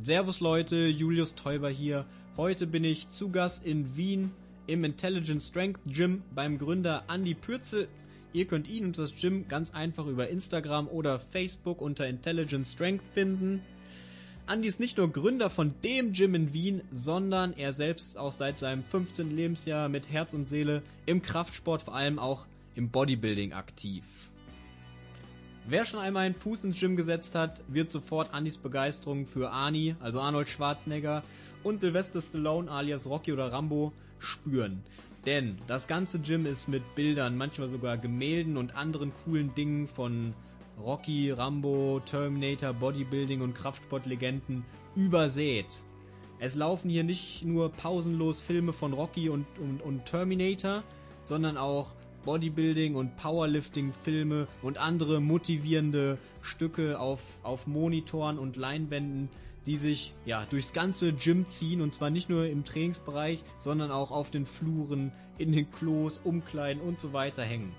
Servus Leute, Julius Teuber hier. Heute bin ich zu Gast in Wien im Intelligent Strength Gym beim Gründer Andy Pürzel. Ihr könnt ihn und das Gym ganz einfach über Instagram oder Facebook unter Intelligent Strength finden. Andy ist nicht nur Gründer von dem Gym in Wien, sondern er selbst ist auch seit seinem 15. Lebensjahr mit Herz und Seele im Kraftsport, vor allem auch im Bodybuilding aktiv. Wer schon einmal einen Fuß ins Gym gesetzt hat, wird sofort Andys Begeisterung für Arnie, also Arnold Schwarzenegger, und Sylvester Stallone alias Rocky oder Rambo spüren. Denn das ganze Gym ist mit Bildern, manchmal sogar Gemälden und anderen coolen Dingen von Rocky, Rambo, Terminator, Bodybuilding und Kraftsportlegenden übersät. Es laufen hier nicht nur pausenlos Filme von Rocky und, und, und Terminator, sondern auch Bodybuilding und Powerlifting-Filme und andere motivierende Stücke auf, auf Monitoren und Leinwänden, die sich ja durchs ganze Gym ziehen und zwar nicht nur im Trainingsbereich, sondern auch auf den Fluren, in den Klos, Umkleiden und so weiter hängen.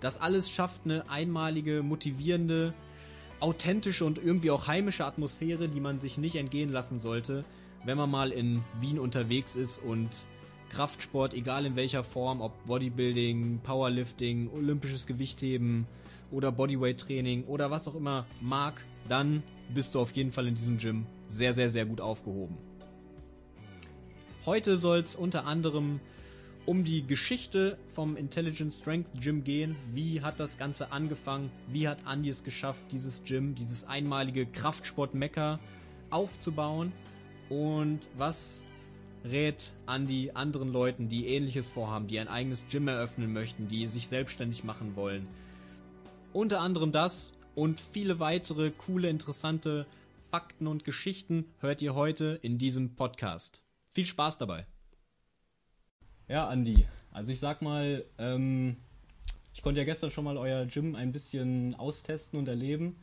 Das alles schafft eine einmalige, motivierende, authentische und irgendwie auch heimische Atmosphäre, die man sich nicht entgehen lassen sollte, wenn man mal in Wien unterwegs ist und Kraftsport, egal in welcher Form, ob Bodybuilding, Powerlifting, olympisches Gewichtheben oder Bodyweight-Training oder was auch immer mag, dann bist du auf jeden Fall in diesem Gym sehr, sehr, sehr gut aufgehoben. Heute soll es unter anderem um die Geschichte vom Intelligent Strength Gym gehen. Wie hat das Ganze angefangen? Wie hat Andy es geschafft, dieses Gym, dieses einmalige Kraftsport-Mecker aufzubauen? Und was rät Andy anderen Leuten, die ähnliches vorhaben, die ein eigenes Gym eröffnen möchten, die sich selbstständig machen wollen? Unter anderem das und viele weitere coole, interessante Fakten und Geschichten hört ihr heute in diesem Podcast. Viel Spaß dabei! Ja, Andi, also ich sag mal, ähm, ich konnte ja gestern schon mal euer Gym ein bisschen austesten und erleben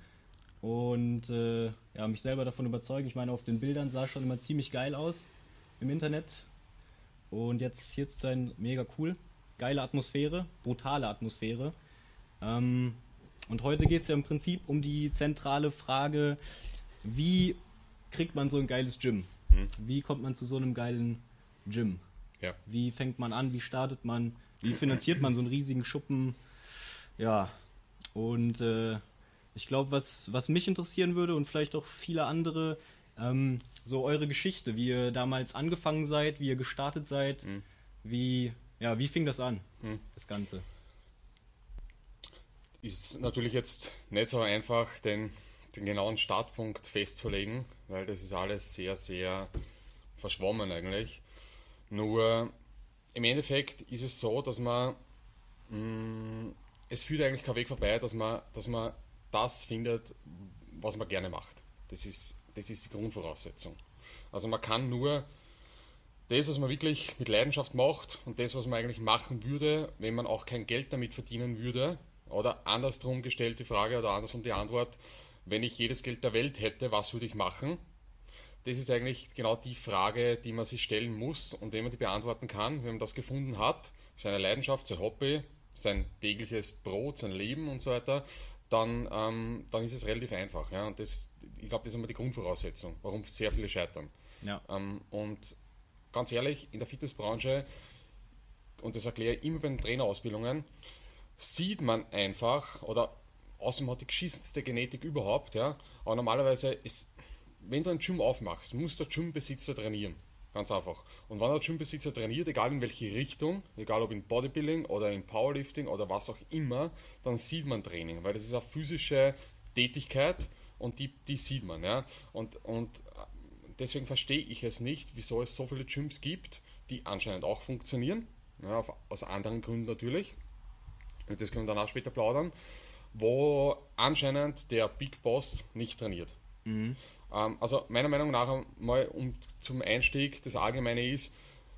und äh, ja, mich selber davon überzeugen. Ich meine, auf den Bildern sah es schon immer ziemlich geil aus im Internet und jetzt hier zu sein, mega cool. Geile Atmosphäre, brutale Atmosphäre. Ähm, und heute geht es ja im Prinzip um die zentrale Frage, wie kriegt man so ein geiles Gym? Hm. Wie kommt man zu so einem geilen Gym? Ja. Wie fängt man an? Wie startet man? Wie finanziert man so einen riesigen Schuppen? Ja. Und äh, ich glaube, was, was mich interessieren würde und vielleicht auch viele andere, ähm, so eure Geschichte, wie ihr damals angefangen seid, wie ihr gestartet seid, mhm. wie, ja, wie fing das an, mhm. das Ganze? Ist natürlich jetzt nicht so einfach, den, den genauen Startpunkt festzulegen, weil das ist alles sehr, sehr verschwommen eigentlich. Nur im Endeffekt ist es so, dass man, mh, mm, es führt eigentlich kein Weg vorbei, dass man, dass man das findet, was man gerne macht. Das ist, das ist die Grundvoraussetzung. Also man kann nur das, was man wirklich mit Leidenschaft macht und das, was man eigentlich machen würde, wenn man auch kein Geld damit verdienen würde, oder andersrum gestellt die Frage oder andersrum die Antwort, wenn ich jedes Geld der Welt hätte, was würde ich machen? Das ist eigentlich genau die Frage, die man sich stellen muss und wenn man die beantworten kann, wenn man das gefunden hat, seine Leidenschaft, sein Hobby, sein tägliches Brot, sein Leben und so weiter, dann, ähm, dann ist es relativ einfach. Ja? Und das, ich glaube, das ist immer die Grundvoraussetzung, warum sehr viele scheitern. Ja. Ähm, und ganz ehrlich, in der Fitnessbranche, und das erkläre ich immer bei den Trainerausbildungen, sieht man einfach, oder außerdem hat die geschissenste Genetik überhaupt, ja, aber normalerweise ist wenn du ein Gym aufmachst, muss der Gymbesitzer trainieren. Ganz einfach. Und wenn der Gymbesitzer trainiert, egal in welche Richtung, egal ob in Bodybuilding oder in Powerlifting oder was auch immer, dann sieht man Training, weil das ist eine physische Tätigkeit und die, die sieht man. Ja? Und, und deswegen verstehe ich es nicht, wieso es so viele Gyms gibt, die anscheinend auch funktionieren, ja, auf, aus anderen Gründen natürlich, und das können wir danach später plaudern, wo anscheinend der Big Boss nicht trainiert. Mhm. Ähm, also meiner Meinung nach mal um, zum Einstieg, das Allgemeine ist,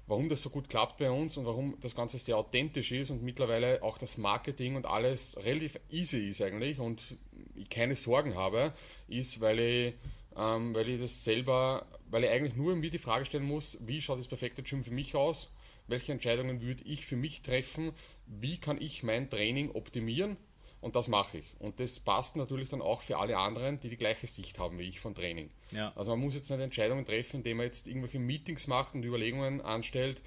warum das so gut klappt bei uns und warum das Ganze sehr authentisch ist und mittlerweile auch das Marketing und alles relativ easy ist eigentlich und ich keine Sorgen habe, ist, weil ich, ähm, weil ich das selber, weil ich eigentlich nur mir die Frage stellen muss, wie schaut das perfekte Gym für mich aus, welche Entscheidungen würde ich für mich treffen, wie kann ich mein Training optimieren und das mache ich. Und das passt natürlich dann auch für alle anderen, die die gleiche Sicht haben wie ich von Training. Ja. Also man muss jetzt nicht Entscheidungen treffen, indem man jetzt irgendwelche Meetings macht und Überlegungen anstellt,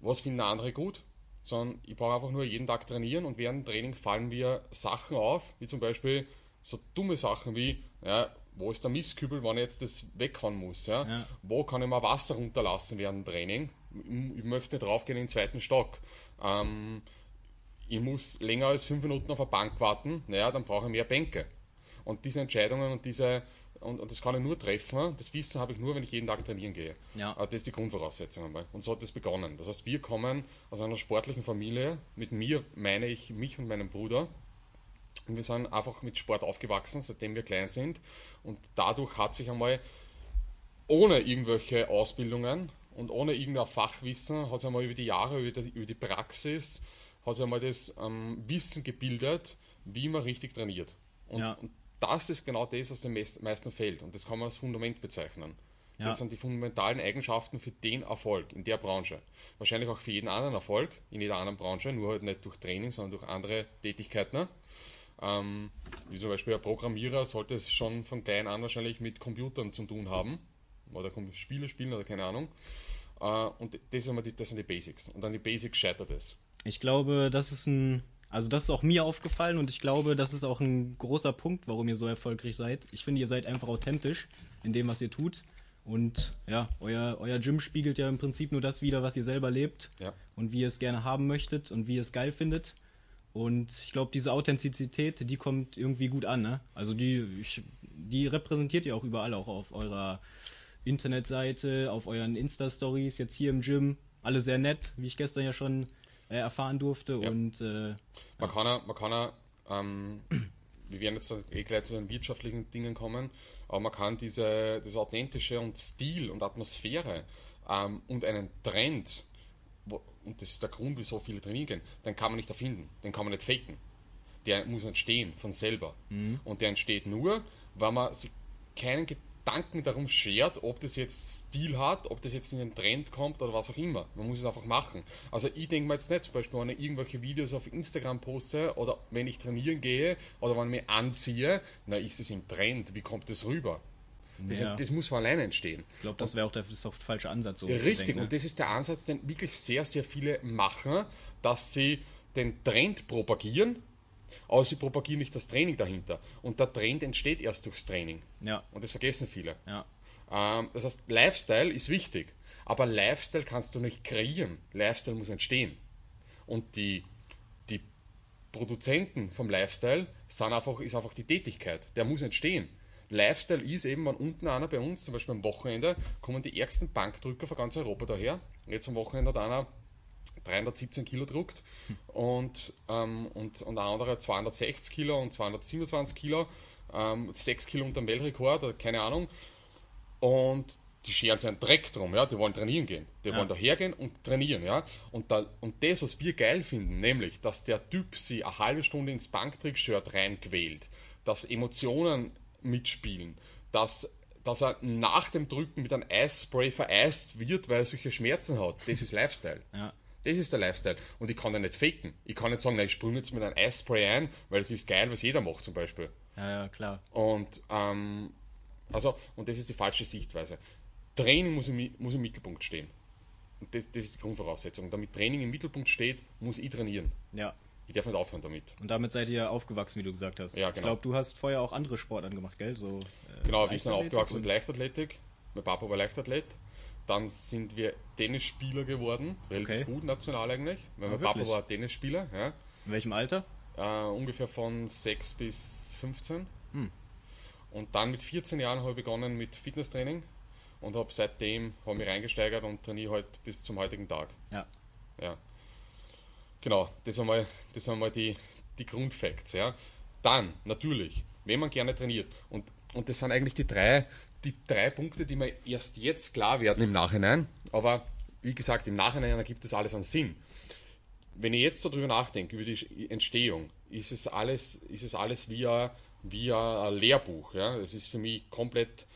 was finden andere gut, sondern ich brauche einfach nur jeden Tag trainieren und während dem Training fallen mir Sachen auf, wie zum Beispiel so dumme Sachen wie, ja, wo ist der Mistkübel, wann ich jetzt das weghauen muss, ja? Ja. Wo kann ich mal Wasser runterlassen während dem Training? Ich möchte nicht raufgehen in den zweiten Stock. Ähm, ich muss länger als fünf Minuten auf der Bank warten, naja, dann brauche ich mehr Bänke. Und diese Entscheidungen und diese, und, und das kann ich nur treffen, das Wissen habe ich nur, wenn ich jeden Tag trainieren gehe. Ja. Äh, Das ist die Grundvoraussetzung einmal. Und so hat es begonnen. Das heißt, wir kommen aus einer sportlichen Familie. Mit mir meine ich mich und meinen Bruder. Und wir sind einfach mit Sport aufgewachsen, seitdem wir klein sind. Und dadurch hat sich einmal ohne irgendwelche Ausbildungen und ohne irgendein Fachwissen, hat sich einmal über die Jahre, über die, über die Praxis, hat sich einmal das ähm, Wissen gebildet, wie man richtig trainiert. Und, Ja. und das ist genau das, was den meist- meisten fehlt. Und das kann man als Fundament bezeichnen. Ja. Das sind die fundamentalen Eigenschaften für den Erfolg in der Branche. Wahrscheinlich auch für jeden anderen Erfolg in jeder anderen Branche, nur halt nicht durch Training, sondern durch andere Tätigkeiten. Ähm, wie zum Beispiel ein Programmierer sollte es schon von klein an wahrscheinlich mit Computern zu tun haben. Oder Spiele spielen oder keine Ahnung. Äh, und das sind, die, das sind die Basics. Und an die Basics scheitert es. Ich glaube, das ist ein, also das ist auch mir aufgefallen und ich glaube, das ist auch ein großer Punkt, warum ihr so erfolgreich seid. Ich finde, ihr seid einfach authentisch in dem, was ihr tut. Und ja, euer, euer Gym spiegelt ja im Prinzip nur das wider, was ihr selber lebt Ja. und wie ihr es gerne haben möchtet und wie ihr es geil findet. Und ich glaube, diese Authentizität, die kommt irgendwie gut an. Ne? Also die, ich, die repräsentiert ihr auch überall, auch auf eurer Internetseite, auf euren Insta-Stories, jetzt hier im Gym. Alle sehr nett, wie ich gestern ja schon äh, erfahren durfte. Ja. Und äh, Man kann ja, man kann ja ähm, wir werden jetzt eh gleich zu den wirtschaftlichen Dingen kommen, aber man kann diese, das Authentische und Stil und Atmosphäre ähm, und einen Trend, wo, und das ist der Grund, wieso viele trainieren gehen, den kann man nicht erfinden, den kann man nicht faken. Der muss entstehen von selber. Und der entsteht nur, weil man sich keinen Gedanken darum schert, ob das jetzt Stil hat, ob das jetzt in den Trend kommt oder was auch immer. Man muss es einfach machen. Also ich denke mir jetzt nicht, zum Beispiel, wenn ich irgendwelche Videos auf Instagram poste oder wenn ich trainieren gehe oder wenn ich mich anziehe, na ist es im Trend, wie kommt das rüber? Das, Ja. das muss von alleine entstehen. ich glaube, das wäre auch der, das der falsche Ansatz. So richtig, denken, ne? und das ist der Ansatz, den wirklich sehr, sehr viele machen, dass sie den Trend propagieren, aber sie propagieren nicht das Training dahinter. Und der Trend entsteht erst durchs Training. Ja, Und das vergessen viele. ja, Ähm, das heißt, Lifestyle ist wichtig, aber Lifestyle kannst du nicht kreieren. Lifestyle muss entstehen. Und die, die Produzenten vom Lifestyle sind einfach, ist einfach die Tätigkeit. Der muss entstehen. Lifestyle ist eben, wenn unten einer bei uns, zum Beispiel am Wochenende, kommen die ärgsten Bankdrücker von ganz Europa daher. Jetzt am Wochenende hat einer 317 Kilo druckt und, ähm, und, und ein anderer 260 Kilo und 227 Kilo, ähm, 6 Kilo unter dem Weltrekord, oder keine Ahnung. Und die scheren sich einen Dreck drum, ja, die wollen trainieren gehen. Die wollen da hergehen und trainieren, ja. Und, da, und das, was wir geil finden, nämlich, dass der Typ sie eine halbe Stunde ins Banktrick-Shirt reinquält, dass Emotionen mitspielen, dass, dass er nach dem Drücken mit einem Eisspray vereist wird, weil er solche Schmerzen hat. Das ist Lifestyle. ja. Das ist der Lifestyle. Und ich kann den nicht faken. Ich kann nicht sagen, na, ich sprühe jetzt mit einem Eisspray ein, weil es ist geil, was jeder macht zum Beispiel. Ja, ja, klar. Und, ähm, also, und das ist die falsche Sichtweise. Training muss im, muss im Mittelpunkt stehen. Und das, das ist die Grundvoraussetzung. Und damit Training im Mittelpunkt steht, muss ich trainieren. Ja. Ich darf nicht aufhören damit. Und damit seid ihr aufgewachsen, wie du gesagt hast. Ja, Ich genau. glaube, du hast vorher auch andere Sportarten gemacht, gell? So, äh, Genau, sind Leichtathletik aufgewachsen mit Leichtathletik. Mein Papa war Leichtathlet. Dann sind wir Tennisspieler geworden. Relativ Okay. gut national eigentlich. Weil Ah, mein Papa wirklich? war Tennisspieler. Ja. In welchem Alter? Äh, ungefähr von 6 bis 15. Hm. Und dann mit 14 Jahren habe ich begonnen mit Fitnesstraining und habe seitdem habe mich reingesteigert und trainiere halt bis zum heutigen Tag. Ja. Ja. Genau, das sind mal, das sind mal die, die Grundfacts. Ja. Dann, natürlich, wenn man gerne trainiert, und, und das sind eigentlich die drei, die drei Punkte, die mir erst jetzt klar werden im Nachhinein, aber wie gesagt, im Nachhinein ergibt das alles einen Sinn. Wenn ich jetzt so drüber nachdenke, über die Entstehung, ist es alles, ist es alles wie ein, wie ein Lehrbuch. Ja. Es ist für mich komplett,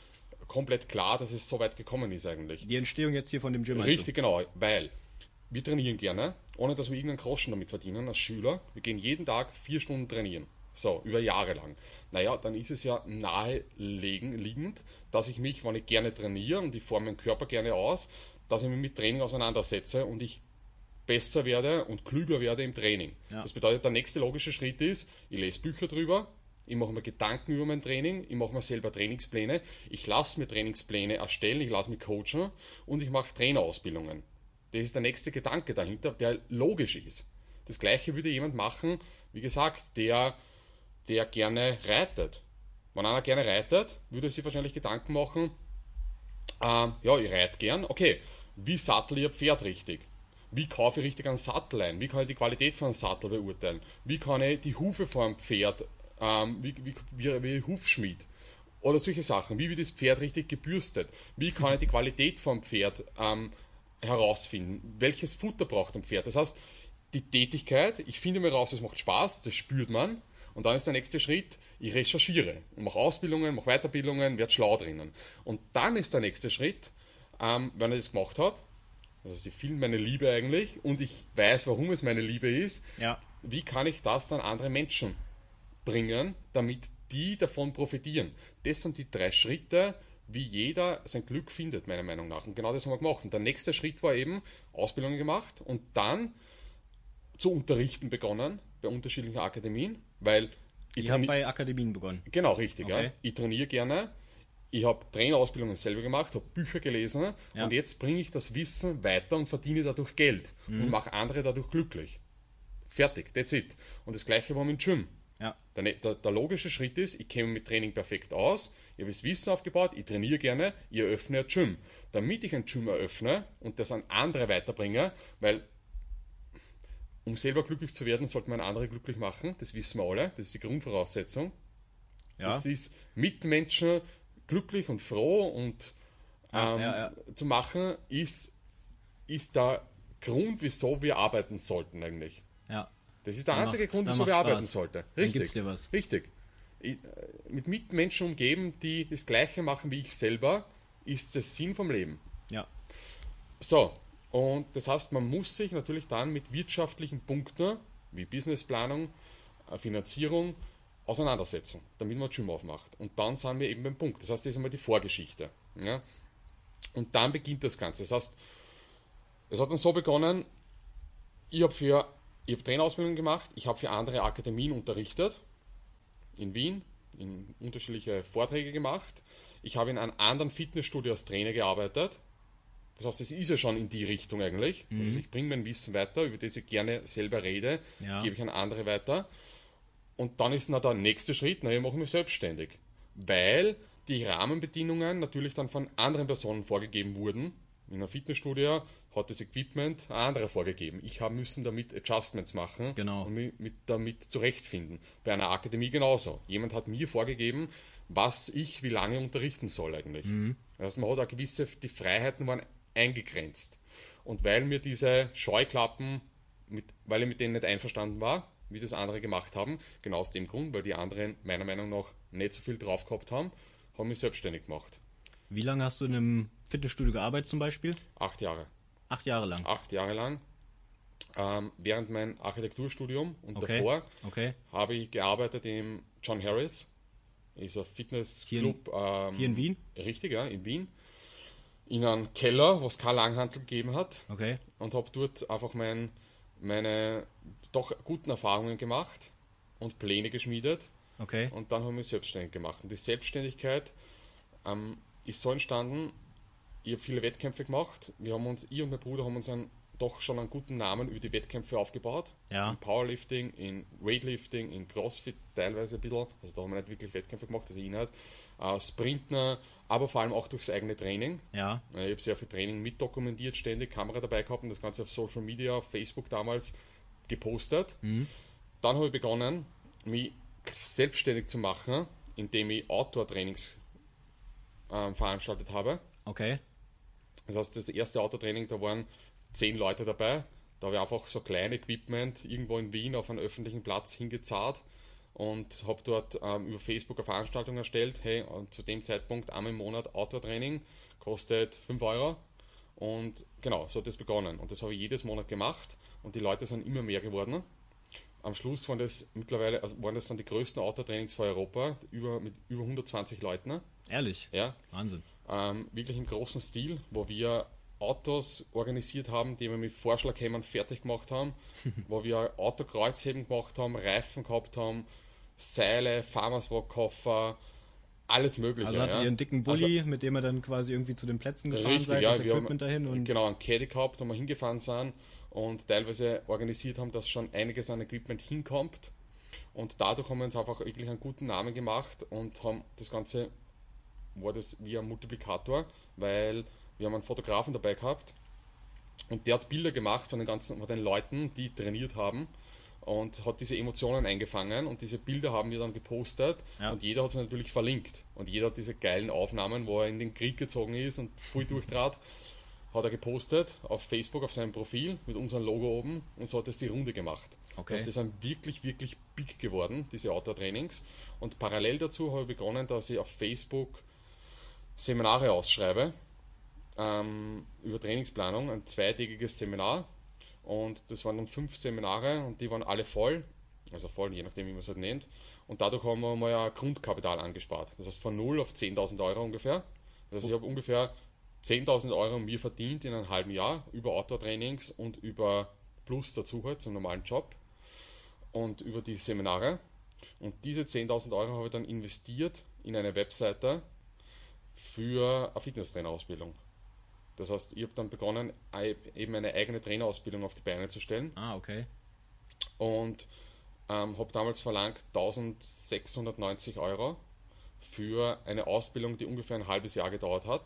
komplett klar, dass es so weit gekommen ist eigentlich. Die Entstehung jetzt hier von dem Gym. Richtig, genau, weil wir trainieren gerne, ohne dass wir irgendeinen Groschen damit verdienen als Schüler. Wir gehen jeden Tag vier Stunden trainieren. So, über Jahre lang. Naja, dann ist es ja naheliegend, dass ich mich, wenn ich gerne trainiere und ich forme meinen Körper gerne aus, dass ich mich mit Training auseinandersetze und ich besser werde und klüger werde im Training. Ja. Das bedeutet, der nächste logische Schritt ist, ich lese Bücher drüber, ich mache mir Gedanken über mein Training, ich mache mir selber Trainingspläne, ich lasse mir Trainingspläne erstellen, ich lasse mich coachen und ich mache Trainerausbildungen. Das ist der nächste Gedanke dahinter, der logisch ist. Das gleiche würde jemand machen, wie gesagt, der, der gerne reitet. Wenn einer gerne reitet, würde er sich wahrscheinlich Gedanken machen, ähm, ja, ich reite gern, okay, wie sattel ich ein Pferd richtig? Wie kaufe ich richtig einen Sattel ein? Wie kann ich die Qualität von einem Sattel beurteilen? Wie kann ich die Hufe von einem Pferd, ähm, wie, wie, wie, wie Hufschmied? Oder solche Sachen. Wie wird das Pferd richtig gebürstet? Wie kann ich die Qualität vom Pferd ähm, herausfinden? Welches Futter braucht ein Pferd? Das heißt, die Tätigkeit, ich finde mir raus, es macht Spaß, das spürt man. Und dann ist der nächste Schritt, ich recherchiere und mache Ausbildungen, mache Weiterbildungen, werde schlau drinnen. Und dann ist der nächste Schritt, ähm, wenn ich das gemacht habe, das ist die Film meine Liebe eigentlich, und ich weiß, warum es meine Liebe ist, Ja. wie kann ich das an andere Menschen bringen, damit die davon profitieren. Das sind die drei Schritte, wie jeder sein Glück findet, meiner Meinung nach. Und genau das haben wir gemacht. Und der nächste Schritt war eben, Ausbildung gemacht und dann zu unterrichten begonnen bei unterschiedlichen Akademien, weil ich Ich habe bei Akademien begonnen. Genau, richtig. Okay. Ja. Ich trainiere gerne. Ich habe Trainerausbildungen selber gemacht, habe Bücher gelesen Ja. und jetzt bringe ich das Wissen weiter und verdiene dadurch Geld Mhm. und mache andere dadurch glücklich. Fertig, that's it. Und das gleiche war mit dem Gym. Ja. Der, ne- der, der logische Schritt ist, ich käme mit Training perfekt aus, ich habe das Wissen aufgebaut, ich trainiere gerne, ich eröffne ein Gym. Damit ich ein Gym eröffne und das an andere weiterbringe, weil um selber glücklich zu werden, sollte man andere glücklich machen, das wissen wir alle, das ist die Grundvoraussetzung. Ja. Das ist Mitmenschen glücklich und froh und Ja, ähm, ja, ja. zu machen, ist, ist der Grund, wieso wir arbeiten sollten eigentlich. Ja. Das ist der Dann einzige macht- Grund, wieso wir Spaß. arbeiten sollten. Richtig. Richtig. Ich, äh, mit Mitmenschen umgeben, die das Gleiche machen wie ich selber, ist der Sinn vom Leben. Ja. So, und das heißt, man muss sich natürlich dann mit wirtschaftlichen Punkten wie Businessplanung, äh, Finanzierung auseinandersetzen, damit man Gym aufmacht. Und dann sind wir eben beim Punkt. Das heißt, das ist einmal die Vorgeschichte. Ja? Und dann beginnt das Ganze. Das heißt, es hat dann so begonnen, ich habe für Trainerausbildung gemacht, ich habe für andere Akademien unterrichtet, in Wien, in unterschiedliche Vorträge gemacht. Ich habe in einem anderen Fitnessstudio als Trainer gearbeitet. Das heißt, es ist ja schon in die Richtung eigentlich. Also ich bringe mein Wissen weiter, über das ich gerne selber rede, Ja. gebe ich an andere weiter. Und dann ist na der nächste Schritt, na, ich mache mich selbstständig. Weil die Rahmenbedingungen natürlich dann von anderen Personen vorgegeben wurden. In einem Fitnessstudio hat das Equipment ein anderer vorgegeben. Ich habe müssen damit Adjustments machen Genau. und mich mit, damit zurechtfinden. Bei einer Akademie genauso. Jemand hat mir vorgegeben, was ich wie lange unterrichten soll eigentlich. Das heißt, man hat auch gewisse, die Freiheiten waren eingegrenzt. Und weil mir diese Scheuklappen, mit, weil ich mit denen nicht einverstanden war, wie das andere gemacht haben, genau aus dem Grund, weil die anderen meiner Meinung nach nicht so viel drauf gehabt haben, haben mich selbstständig gemacht. Wie lange hast du in einem Fitnessstudio gearbeitet zum Beispiel? Acht Jahre. Acht Jahre lang. Acht Jahre lang. Ähm, während mein Architekturstudium und Okay. davor Okay. habe ich gearbeitet im John Harris. Ist ein Fitnessclub. ähm, Hier in Wien? Richtig, ja, in Wien. In einem Keller, wo es kein Langhantel gegeben hat. Okay. Und habe dort einfach mein, meine doch guten Erfahrungen gemacht und Pläne geschmiedet. Okay. Und dann haben wir selbstständig gemacht. Und die Selbstständigkeit ähm, ist so entstanden, ich habe viele Wettkämpfe gemacht. Wir haben uns, ich und mein Bruder haben uns einen, doch schon einen guten Namen über die Wettkämpfe aufgebaut. Ja. In Powerlifting, in Weightlifting, in Crossfit teilweise ein bisschen. Also da haben wir nicht wirklich Wettkämpfe gemacht, also ich nicht. Äh, Sprinten, aber vor allem auch durchs eigene Training. Ja. Äh, Ich habe sehr viel Training mit dokumentiert, ständig Kamera dabei gehabt und das Ganze auf Social Media, auf Facebook damals gepostet. Dann habe ich begonnen, mich selbstständig zu machen, indem ich Outdoor-Trainings ähm, veranstaltet habe. Okay. Das heißt, das erste Autotraining, da waren zehn Leute dabei. Da habe ich einfach so klein Equipment irgendwo in Wien auf einem öffentlichen Platz hingezahlt und habe dort ähm, über Facebook eine Veranstaltung erstellt. Hey, und zu dem Zeitpunkt einmal im Monat Outdoor-Training kostet 5 Euro Und genau, so hat das begonnen. Und das habe ich jedes Monat gemacht und die Leute sind immer mehr geworden. Am Schluss waren das mittlerweile, also waren das dann die größten Autotrainings für Europa, über, mit über 120 Leuten. Ehrlich? Ja. Wahnsinn. Ähm, wirklich im großen Stil, wo wir Autos organisiert haben, die wir mit Vorschlaghämmern fertig gemacht haben, wo wir Autokreuzheben gemacht haben, Reifen gehabt haben, Seile, Farmerswalk-Koffer, alles mögliche. Also hattet ja. ihr einen dicken Bulli, mit dem ihr dann quasi irgendwie zu den Plätzen gefahren Richtig, seid, ja, das Equipment haben dahin und genau einen Caddy gehabt, wo wir hingefahren sind und teilweise organisiert haben, dass schon einiges an Equipment hinkommt. Und dadurch haben wir uns einfach wirklich einen guten Namen gemacht und haben das Ganze, war das wie ein Multiplikator, weil wir haben einen Fotografen dabei gehabt und der hat Bilder gemacht von den ganzen, von den Leuten, die trainiert haben und hat diese Emotionen eingefangen und diese Bilder haben wir dann gepostet Ja. und jeder hat sie natürlich verlinkt und jeder hat diese geilen Aufnahmen, wo er in den Krieg gezogen ist und voll durchtrat, hat er gepostet auf Facebook auf seinem Profil mit unserem Logo oben und so hat es die Runde gemacht. Okay. Das sind wirklich, wirklich big geworden, diese Outdoor-Trainings. Und parallel dazu habe ich begonnen, dass ich auf Facebook Seminare ausschreibe ähm, über Trainingsplanung, ein zweitägiges Seminar. Und das waren dann fünf Seminare und die waren alle voll, also voll, je nachdem, wie man es halt nennt. Und dadurch haben wir mal ein Grundkapital angespart. Das heißt von 0 auf 10.000 Euro ungefähr. Heißt, ich habe ungefähr 10.000 Euro mir verdient in einem halben Jahr über Outdoor-Trainings und über Plus dazu halt zum normalen Job und über die Seminare. Und diese 10.000 Euro habe ich dann investiert in eine Webseite für eine Fitnesstrainerausbildung. Das heißt, ich habe dann begonnen, eben eine eigene Trainerausbildung auf die Beine zu stellen Ah, okay. und ähm, habe damals verlangt 1690 Euro für eine Ausbildung, die ungefähr ein halbes Jahr gedauert hat.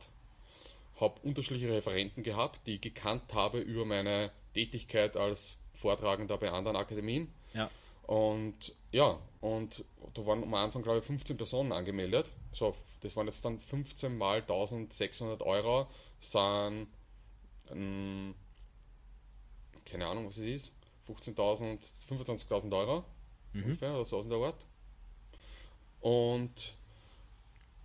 Habe unterschiedliche Referenten gehabt, die ich gekannt habe über meine Tätigkeit als Vortragender bei anderen Akademien. Ja. Und ja, und da waren am Anfang, glaube ich, 15 Personen angemeldet. So, das waren jetzt dann 15 mal 1600 Euro, sind, ähm, keine Ahnung, was es ist, 15.000, 25.000 Euro ungefähr, oder so aus der Art. Und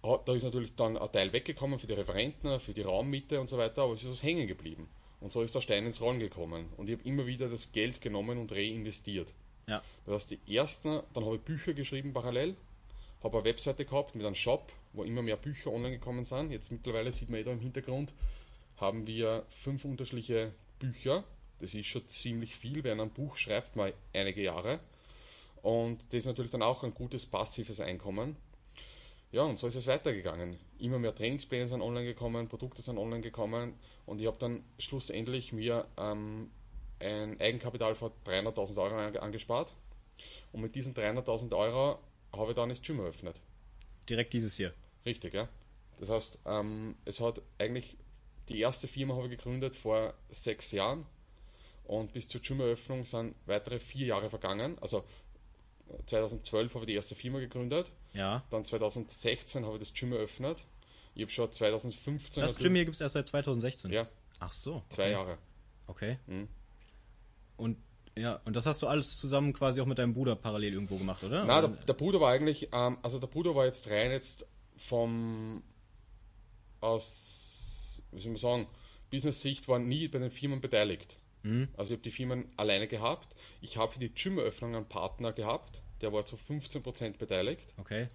da ist natürlich dann ein Teil weggekommen für die Referenten, für die Raummiete und so weiter, aber es ist was hängen geblieben. Und so ist der Stein ins Rollen gekommen. Und ich habe immer wieder das Geld genommen und reinvestiert. Ja. Das heißt, die ersten, dann habe ich Bücher geschrieben parallel, habe eine Webseite gehabt mit einem Shop, wo immer mehr Bücher online gekommen sind. Jetzt mittlerweile sieht man eh da im Hintergrund, haben wir fünf unterschiedliche Bücher. Das ist schon ziemlich viel, wer ein Buch schreibt, mal einige Jahre. Und das ist natürlich dann auch ein gutes passives Einkommen. Ja, und so ist es weitergegangen. Immer mehr Trainingspläne sind online gekommen, Produkte sind online gekommen und ich habe dann schlussendlich mir ähm, ein Eigenkapital von 300.000 Euro ange- angespart. Und mit diesen 300.000 Euro habe ich dann das Gym eröffnet. Direkt dieses hier. Richtig, ja. Das heißt, ähm, es hat eigentlich die erste Firma habe ich gegründet vor sechs Jahren und bis zur Gym-Eröffnung sind weitere vier Jahre vergangen. Also 2012 habe ich die erste Firma gegründet, Ja. dann 2016 habe ich das Gym eröffnet. Ich habe schon 2015 Das Gym hier gibt es erst seit 2016. ja Ach so. zwei okay. Jahre. Okay. Mhm. Und ja, und das hast du alles zusammen quasi auch mit deinem Bruder parallel irgendwo gemacht, oder? Na, Oder- der, der Bruder war eigentlich, ähm, also der Bruder war jetzt rein jetzt vom aus, wie soll man sagen, Business-Sicht war nie bei den Firmen beteiligt. Mhm. Also ich habe die Firmen alleine gehabt. Ich habe für die Gym-Eröffnung einen Partner gehabt, der war zu 15% beteiligt. Okay.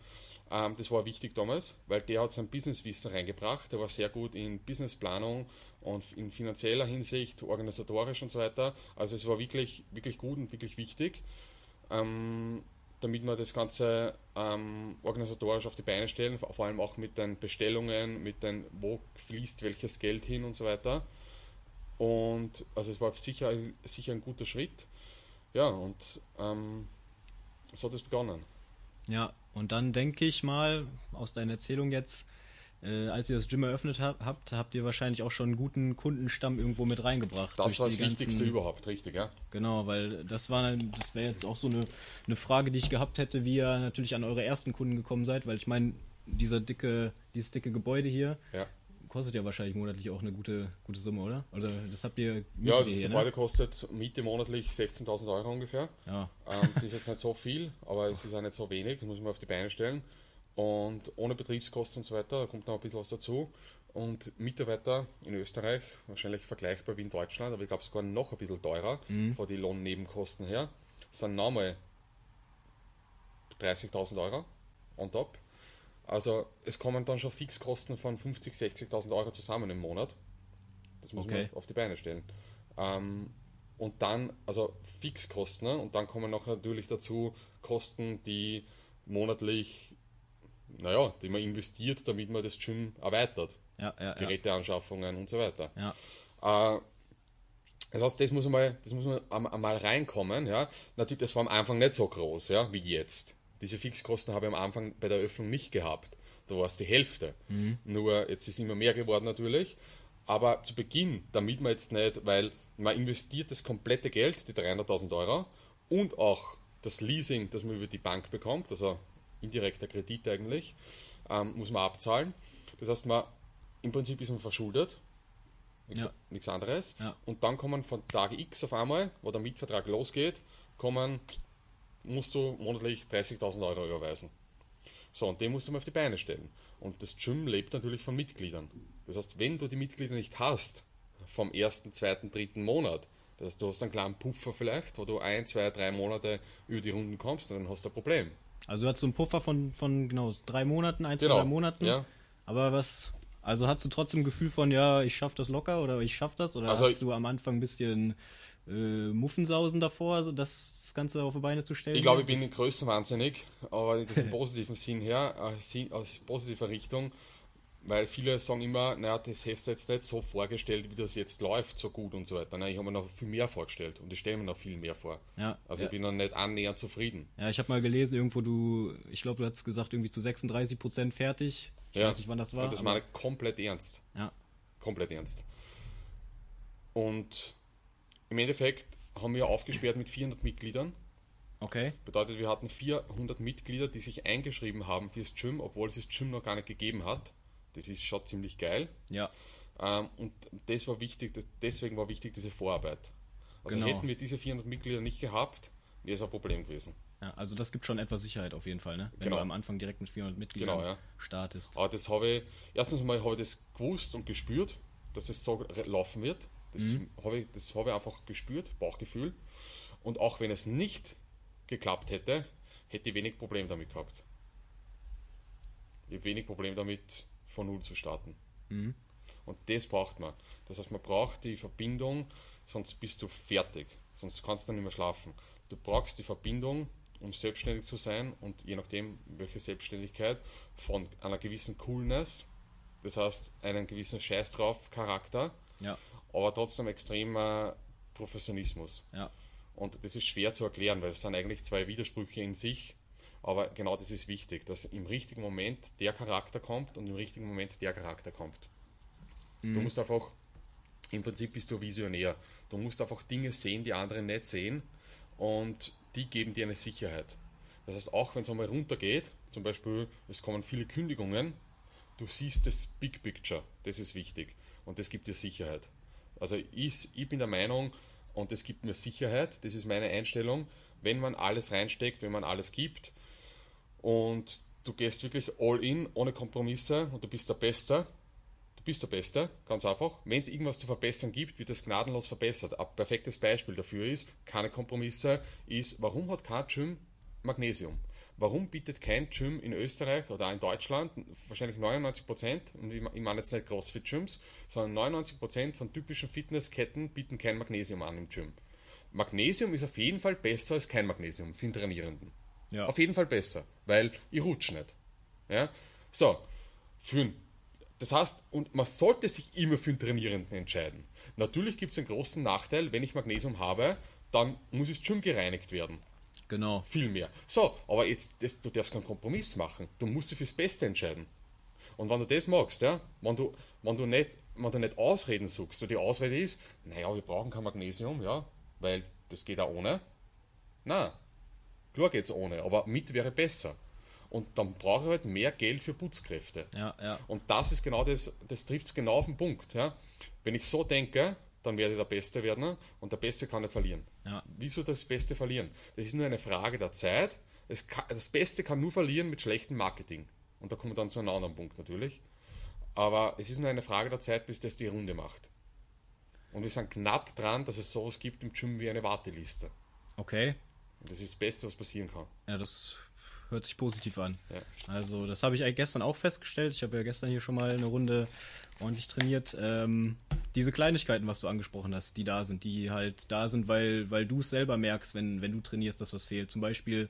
Ähm, das war wichtig damals, weil der hat sein Businesswissen reingebracht. Der war sehr gut in Businessplanung und in finanzieller Hinsicht, organisatorisch und so weiter. Also es war wirklich, wirklich gut und wirklich wichtig, ähm, damit wir das Ganze ähm, organisatorisch auf die Beine stellen, vor allem auch mit den Bestellungen, mit den, wo fließt welches Geld hin und so weiter. Und also es war sicher, sicher ein guter Schritt. Ja, und ähm, so hat es begonnen. Ja, und dann denke ich mal, aus deiner Erzählung jetzt, äh, als ihr das Gym eröffnet hab, habt, habt ihr wahrscheinlich auch schon einen guten Kundenstamm irgendwo mit reingebracht. Das war das ganzen- Wichtigste überhaupt, richtig, ja. Genau, weil das war, das wäre jetzt auch so eine, eine Frage, die ich gehabt hätte, wie ihr natürlich an eure ersten Kunden gekommen seid, weil ich meine, dieser dicke, dieses dicke Gebäude hier Ja, kostet ja wahrscheinlich monatlich auch eine gute, gute Summe, oder? Also das habt ihr ja mietet das hier, Gebäude ne? kostet Miete monatlich 16.000 Euro ungefähr. Ja, Ähm, das ist jetzt nicht so viel, aber es ist auch nicht so wenig, das muss man auf die Beine stellen. und ohne Betriebskosten und so weiter, da kommt noch ein bisschen was dazu. Und Mitarbeiter in Österreich, wahrscheinlich vergleichbar wie in Deutschland, aber ich glaube sogar noch ein bisschen teurer von den Lohnnebenkosten her, sind nochmal 30.000 Euro on top. Also es kommen dann schon Fixkosten von 50.000, 60.000 Euro zusammen im Monat. Das muss Okay. man auf die Beine stellen. Ähm, und dann, also Fixkosten, ne? und dann kommen noch natürlich dazu Kosten, die monatlich, naja, die man investiert, damit man das Gym erweitert. Ja, ja, ja. Geräteanschaffungen und so weiter. ja. Äh, das heißt, das muss einmal, das muss man einmal reinkommen. Ja. Natürlich, das war am Anfang nicht so groß, ja, wie jetzt. Diese Fixkosten habe ich am Anfang bei der Öffnung nicht gehabt. Da war es die Hälfte. Nur jetzt ist immer mehr geworden natürlich. Aber zu Beginn, damit man jetzt nicht, weil man investiert das komplette Geld, die 300.000 Euro, und auch das Leasing, das man über die Bank bekommt, also indirekter Kredit eigentlich, ähm, muss man abzahlen. Das heißt, man im Prinzip ist man verschuldet, nichts, Ja. nichts anderes. Ja. Und dann kommen von Tag X auf einmal, wo der Mietvertrag losgeht, kommen, musst du monatlich 30.000 Euro überweisen. So, und den musst du mal auf die Beine stellen. Und das Gym lebt natürlich von Mitgliedern. Das heißt, wenn du die Mitglieder nicht hast, vom ersten, zweiten, dritten Monat, das heißt, du hast einen kleinen Puffer vielleicht, wo du ein, zwei, drei Monate über die Runden kommst, dann hast du ein Problem. Also du hast so einen Puffer von, von genau drei Monaten, ein, zwei, Genau. drei Monaten. Ja. Aber was, also hast du trotzdem ein Gefühl von, ja, ich schaff das locker oder ich schaff das? Oder Also hast du am Anfang ein bisschen äh, Muffensausen davor, so das, Ganze auf die Beine zu stellen? Ich glaube, ich bin größenwahnsinnig, aber das im positiven Sinn her, äh, aus positiver Richtung, weil viele sagen immer, naja, das hast du jetzt nicht so vorgestellt, wie das jetzt läuft, so gut und so weiter. Nein, ich habe mir noch viel mehr vorgestellt und ich stelle mir noch viel mehr vor. Ja, Also ja. ich bin noch nicht annähernd zufrieden. Ja, ich habe mal gelesen, irgendwo du, ich glaube, du hast gesagt, irgendwie zu 36 Prozent fertig. Ich ja. weiß nicht, wann das war. Und das meine ich komplett ernst. ja, Komplett ernst. Und im Endeffekt haben wir aufgesperrt mit 400 Mitgliedern. okay. Bedeutet, wir hatten 400 Mitglieder, die sich eingeschrieben haben fürs Gym, obwohl es das Gym noch gar nicht gegeben hat. Das ist schon ziemlich geil. Ja, Ähm, und das war wichtig, das, deswegen war wichtig diese Vorarbeit. Also Genau. hätten wir diese 400 Mitglieder nicht gehabt, wäre es ein Problem gewesen. ja, also das gibt schon etwas Sicherheit auf jeden Fall, ne? Wenn Genau. du am Anfang direkt mit 400 Mitgliedern Genau, ja. startest. Aber das habe ich, erstens mal habe ich das gewusst und gespürt, dass es so laufen wird. Das habe ich, das habe ich einfach gespürt, Bauchgefühl. Und auch wenn es nicht geklappt hätte, hätte ich wenig Problem damit gehabt. Ich habe wenig Problem damit, von Null zu starten. Und das braucht man. Das heißt, man braucht die Verbindung, sonst bist du fertig. Sonst kannst du nicht mehr schlafen. Du brauchst die Verbindung, um selbstständig zu sein und je nachdem, welche Selbstständigkeit, von einer gewissen Coolness, das heißt, einen gewissen Scheiß drauf Charakter, Ja, aber trotzdem extremer Professionismus. ja, Und das ist schwer zu erklären, weil es sind eigentlich zwei Widersprüche in sich. Aber genau das ist wichtig, dass im richtigen Moment der Charakter kommt und im richtigen Moment der Charakter kommt. Du musst einfach, im Prinzip bist du Visionär. Du musst einfach Dinge sehen, die andere nicht sehen und die geben dir eine Sicherheit. Das heißt, auch wenn es einmal runtergeht, zum Beispiel es kommen viele Kündigungen, du siehst das Big Picture, das ist wichtig und das gibt dir Sicherheit. Also ich, ich bin der Meinung, und das gibt mir Sicherheit, das ist meine Einstellung, wenn man alles reinsteckt, wenn man alles gibt und du gehst wirklich all in, ohne Kompromisse und du bist der Beste, du bist der Beste, ganz einfach. Wenn es irgendwas zu verbessern gibt, wird das gnadenlos verbessert. Ein perfektes Beispiel dafür ist, keine Kompromisse, ist, warum hat Gym Magnesium? Warum bietet kein Gym in Österreich oder in Deutschland, wahrscheinlich 99 Prozent, und ich meine jetzt nicht CrossFit-Gyms, sondern 99 Prozent von typischen Fitnessketten bieten kein Magnesium an im Gym. Magnesium ist auf jeden Fall besser als kein Magnesium für den Trainierenden. Ja. Auf jeden Fall besser, weil ich rutsche nicht. Ja? So, für das heißt, und man sollte sich immer für den Trainierenden entscheiden. Natürlich gibt es einen großen Nachteil, wenn ich Magnesium habe, dann muss das Gym gereinigt werden. Genau. Viel mehr. So, aber jetzt, das, du darfst keinen Kompromiss machen. Du musst dich fürs Beste entscheiden. Und wenn du das magst, ja, wenn du, wenn du nicht, wenn du nicht Ausreden suchst, so die Ausrede ist, naja, wir brauchen kein Magnesium, ja, weil das geht auch ohne. Na, klar geht's ohne, aber mit wäre besser. Und dann brauche ich halt mehr Geld für Putzkräfte. Ja, ja. Und das ist genau das, das trifft es genau auf den Punkt. Ja? Wenn ich so denke, dann werde ich der Beste werden und der Beste kann nicht verlieren. Ja. Wieso das Beste verlieren? Das ist nur eine Frage der Zeit. Kann, das Beste kann nur verlieren mit schlechtem Marketing. Und da kommen wir dann zu einem anderen Punkt natürlich. Aber es ist nur eine Frage der Zeit, bis das die Runde macht. Und wir sind knapp dran, dass es sowas gibt im Gym wie eine Warteliste. Okay. Und das ist das Beste, was passieren kann. Ja, das hört sich positiv an. Ja. Also, das habe ich gestern auch festgestellt. Ich habe ja gestern hier schon mal eine Runde ordentlich trainiert. Ähm, diese Kleinigkeiten, was du angesprochen hast, die da sind, die halt da sind, weil, weil du es selber merkst, wenn, wenn du trainierst, dass was fehlt. Zum Beispiel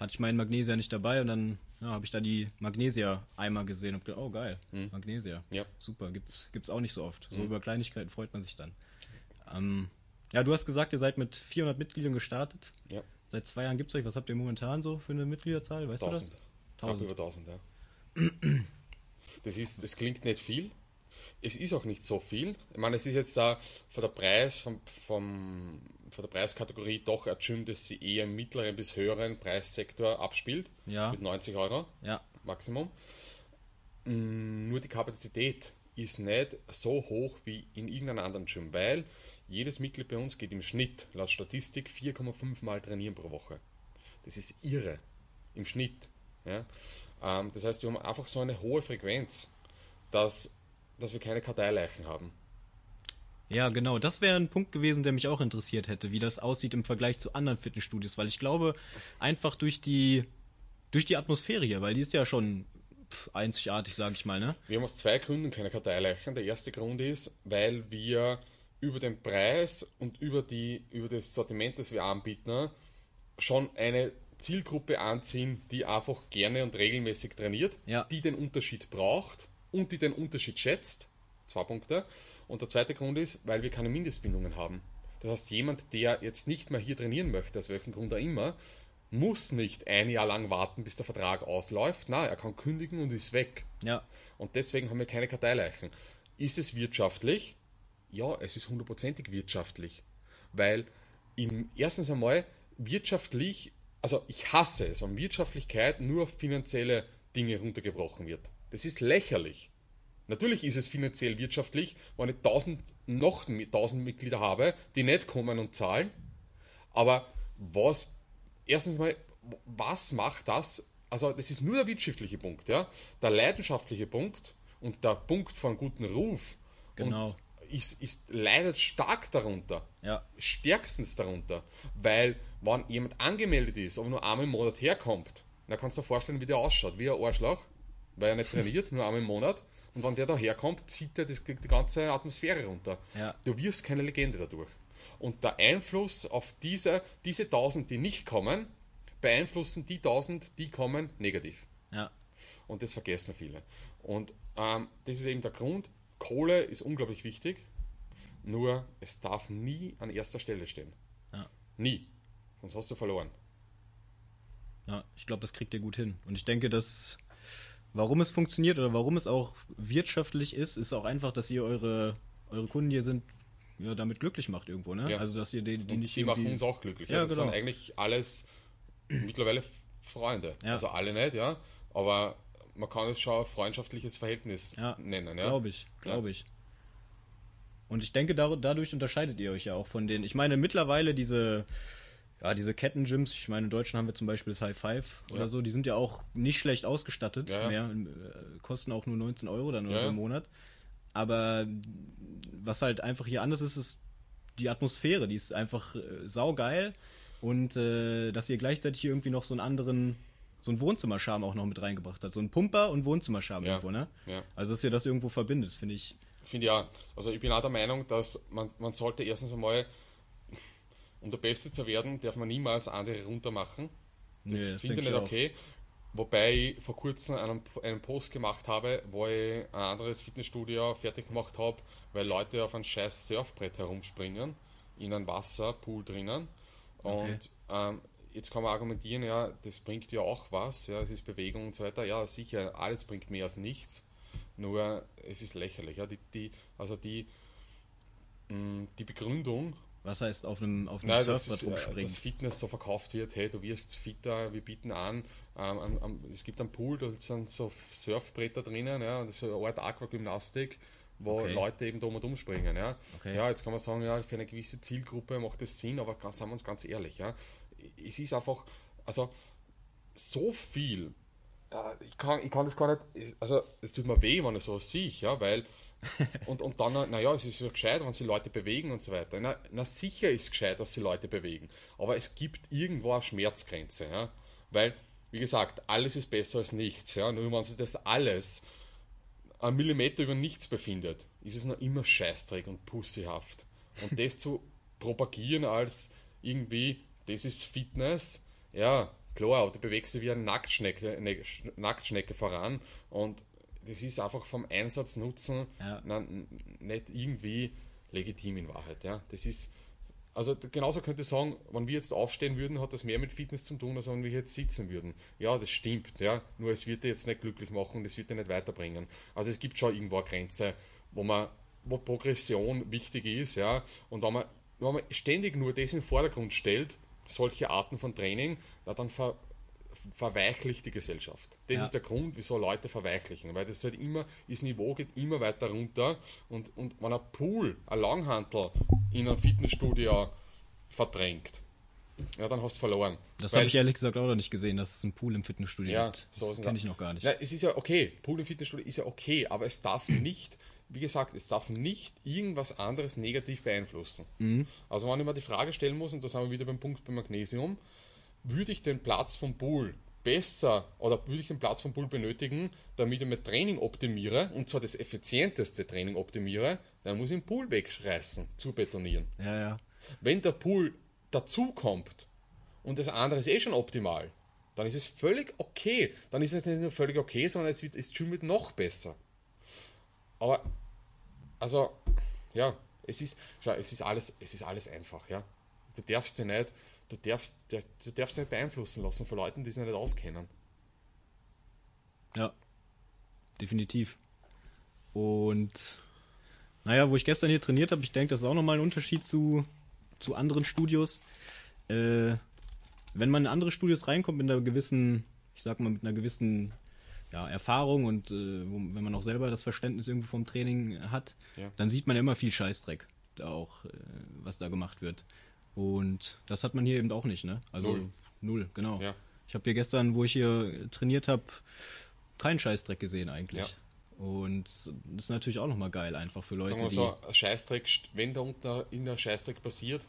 hatte ich meinen Magnesia nicht dabei und dann ja, habe ich da die Magnesia-Eimer gesehen und gedacht, oh geil, Mhm. Magnesia. Ja. Super, gibt's, gibt's auch nicht so oft. So Mhm. über Kleinigkeiten freut man sich dann. Ähm, ja, du hast gesagt, ihr seid mit 400 Mitgliedern gestartet. Ja. Seit zwei Jahren gibt es euch. Was habt ihr momentan so für eine Mitgliederzahl? Weißt 1000. du das? Knapp 1000. über 1000, ja. Das, ist, das klingt nicht viel. Es ist auch nicht so viel. Ich meine, es ist jetzt da von der Preis, vom, vom, von der Preiskategorie doch ein Gym, das sie eher im mittleren bis höheren Preissektor abspielt. Ja. Mit 90 Euro Ja. Maximum. Mm, Nur die Kapazität ist nicht so hoch wie in irgendeinem anderen Gym, weil jedes Mitglied bei uns geht im Schnitt, laut Statistik, 4,5 Mal trainieren pro Woche. Das ist irre. Im Schnitt. Ja? Ähm, das heißt, wir haben einfach so eine hohe Frequenz, dass, dass wir keine Karteileichen haben. Ja, genau. Das wäre ein Punkt gewesen, der mich auch interessiert hätte, wie das aussieht im Vergleich zu anderen Fitnessstudios, weil ich glaube, einfach durch die durch die Atmosphäre hier, weil die ist ja schon einzigartig, sage ich mal, ne? Wir haben aus zwei Gründen keine Karteileichen. Der erste Grund ist, weil wir über den Preis und über, die, über das Sortiment, das wir anbieten, schon eine Zielgruppe anziehen, die einfach gerne und regelmäßig trainiert, Ja. die den Unterschied braucht und die den Unterschied schätzt. Zwei Punkte. Und der zweite Grund ist, weil wir keine Mindestbindungen haben. Das heißt, jemand, der jetzt nicht mehr hier trainieren möchte, aus welchem Grund auch immer, muss nicht ein Jahr lang warten, bis der Vertrag ausläuft. Na, er kann kündigen und ist weg. Ja. Und deswegen haben wir keine Karteileichen. Ist es wirtschaftlich? Ja, es ist hundertprozentig wirtschaftlich. Weil im, erstens einmal wirtschaftlich, also ich hasse es, wenn Wirtschaftlichkeit nur auf finanzielle Dinge runtergebrochen wird. Das ist lächerlich. Natürlich ist es finanziell wirtschaftlich, wenn ich 1000, noch 1000 Mitglieder habe, die nicht kommen und zahlen. Aber was, erstens mal, was macht das? Also, das ist nur der wirtschaftliche Punkt, ja. Der leidenschaftliche Punkt und der Punkt von guten Ruf Genau. und ist, ist, leidet stark darunter. Ja. Stärkstens darunter. Weil, wenn jemand angemeldet ist, aber nur einmal im Monat herkommt, dann kannst du dir vorstellen, wie der ausschaut. Wie ein Arschloch, weil er nicht trainiert, nur einmal im Monat. Und wenn der da herkommt, zieht er das, die ganze Atmosphäre runter. Ja. Du wirst keine Legende dadurch. Und der Einfluss auf diese, diese 1000, die nicht kommen, beeinflussen die 1000, die kommen, negativ. Ja. Und das vergessen viele. Und ähm, das ist eben der Grund. Kohle ist unglaublich wichtig, nur es darf nie an erster Stelle stehen. Ja. Nie. Sonst hast du verloren. Ja, ich glaube, das kriegt ihr gut hin. Und ich denke, dass warum es funktioniert oder warum es auch wirtschaftlich ist, ist auch einfach, dass ihr eure, eure Kunden hier sind, ja, damit glücklich macht irgendwo, ne? Ja. Also dass ihr die, die Und nicht sie machen uns auch glücklich. Ja, das genau. sind eigentlich alles mittlerweile Freunde. Ja. Also alle nicht, ja. Aber man kann es schon ein freundschaftliches Verhältnis Ja, nennen. Ja? Glaube ich, glaube ich. Und ich denke, dadurch unterscheidet ihr euch ja auch von den. Ich meine, mittlerweile diese, ja, diese Kettengyms, ich meine, in Deutschland haben wir zum Beispiel das High Five oder Ja. so, die sind ja auch nicht schlecht ausgestattet Ja, ja. mehr, äh, kosten auch nur 19 Euro dann oder Ja, so ja. im Monat. Aber was halt einfach hier anders ist, ist die Atmosphäre, die ist einfach äh, saugeil und äh, dass ihr gleichzeitig hier irgendwie noch so einen anderen, so einen Wohnzimmerscharme auch noch mit reingebracht habt. So ein Pumper und Wohnzimmerscharme Ja. irgendwo, ne? Ja. Also, dass ihr das irgendwo verbindet, finde ich. Finde ja, also ich bin auch der Meinung, dass man, man sollte erstens einmal, um der Beste zu werden, darf man niemals andere runtermachen. Das Nee, das finde ich nicht auch. okay. Wobei ich vor kurzem einen, einen Post gemacht habe, wo ich ein anderes Fitnessstudio fertig gemacht habe, weil Leute auf ein scheiß Surfbrett herumspringen, in einem Wasserpool drinnen. Okay. Und ähm, jetzt kann man argumentieren, ja, das bringt ja auch was, ja, es ist Bewegung und so weiter. Ja, sicher, alles bringt mehr als nichts. Nur es ist lächerlich. Ja, die, die, also die, mh, die Begründung, Was heißt auf einem, auf einem Nein, das ist, äh, rumspringen? dass Fitness so verkauft wird, hey, du wirst fitter, wir bieten an, ähm, am- am- es gibt einen Pool, da sind so Surfbretter drinnen, ja, und das ist so eine Art Aquagymnastik, wo Okay. Leute eben drum und um springen, ja. Okay. Ja, jetzt kann man sagen, ja, für eine gewisse Zielgruppe macht das Sinn, aber sagen wir uns ganz ehrlich, ja, es ist einfach, also so viel ich, kann, ich kann das gar nicht, also es tut mir weh, wenn ich so sehe, ja, weil und, und dann, naja, es ist ja gescheit, wenn sie Leute bewegen und so weiter. Na, na sicher ist es gescheit, dass sie Leute bewegen. Aber es gibt irgendwo eine Schmerzgrenze. Ja? Weil, wie gesagt, alles ist besser als nichts. Ja? Nur wenn sich das alles einen Millimeter über nichts befindet, ist es noch immer scheißträg und pussyhaft. Und das zu propagieren als irgendwie, das ist Fitness, ja, klar, du bewegst dich wie eine Nacktschnecke, eine Nacktschnecke voran und das ist einfach vom Einsatznutzen ja. nicht irgendwie legitim in Wahrheit. Ja? Das ist, also genauso könnte ich sagen, wenn wir jetzt aufstehen würden, hat das mehr mit Fitness zu tun, als wenn wir jetzt sitzen würden. Ja, das stimmt, ja. Nur es wird dir jetzt nicht glücklich machen und es wird dir nicht weiterbringen. Also es gibt schon irgendwo eine Grenze, wo man, wo Progression wichtig ist, ja. Und wenn man, wenn man ständig nur das in den Vordergrund stellt, solche Arten von Training, na, dann ver, verweichlicht die Gesellschaft. Das ja. ist der Grund, wieso Leute verweichlichen, weil das halt immer, das Niveau geht immer weiter runter und, und wenn ein Pool, ein Langhantel in einem Fitnessstudio verdrängt, ja, dann hast du verloren. Das habe ich ehrlich gesagt auch noch nicht gesehen, dass es einen Pool im Fitnessstudio ja, gibt. So das kenne ich noch gar nicht. Ja, es ist ja okay, Pool im Fitnessstudio ist ja okay, aber es darf nicht, wie gesagt, es darf nicht irgendwas anderes negativ beeinflussen. Mhm. Also wenn ich mir die Frage stellen muss, und da sind wir wieder beim Punkt beim Magnesium, würde ich den Platz vom Pool besser oder würde ich den Platz vom Pool benötigen, damit ich mein Training optimiere und zwar das effizienteste Training optimiere, dann muss ich den Pool wegreißen, zu betonieren. Ja, ja. Wenn der Pool dazukommt und das andere ist eh schon optimal, dann ist es völlig okay. Dann ist es nicht nur völlig okay, sondern es ist schon mit noch besser. Aber, also, ja, es ist, schau, es ist alles, es ist alles einfach, ja. Du darfst dir nicht du darfst, du darfst dich nicht beeinflussen lassen von Leuten, die sich nicht auskennen. Ja, definitiv. Und naja, wo ich gestern hier trainiert habe, ich denke, das ist auch nochmal ein Unterschied zu, zu anderen Studios. Äh, wenn man in andere Studios reinkommt mit einer gewissen, ich sag mal, mit einer gewissen ja, Erfahrung und äh, wenn man auch selber das Verständnis irgendwo vom Training hat, ja. dann sieht man ja immer viel Scheißdreck, da auch, äh, was da gemacht wird. Und das hat man hier eben auch nicht, ne? Also null, null genau. Ja. Ich habe hier gestern, wo ich hier trainiert habe, keinen Scheißdreck gesehen eigentlich. Ja. Und das ist natürlich auch nochmal geil, einfach für Leute, Sagen wir so, Scheißdreck, wenn da unten in der Scheißdreck passiert,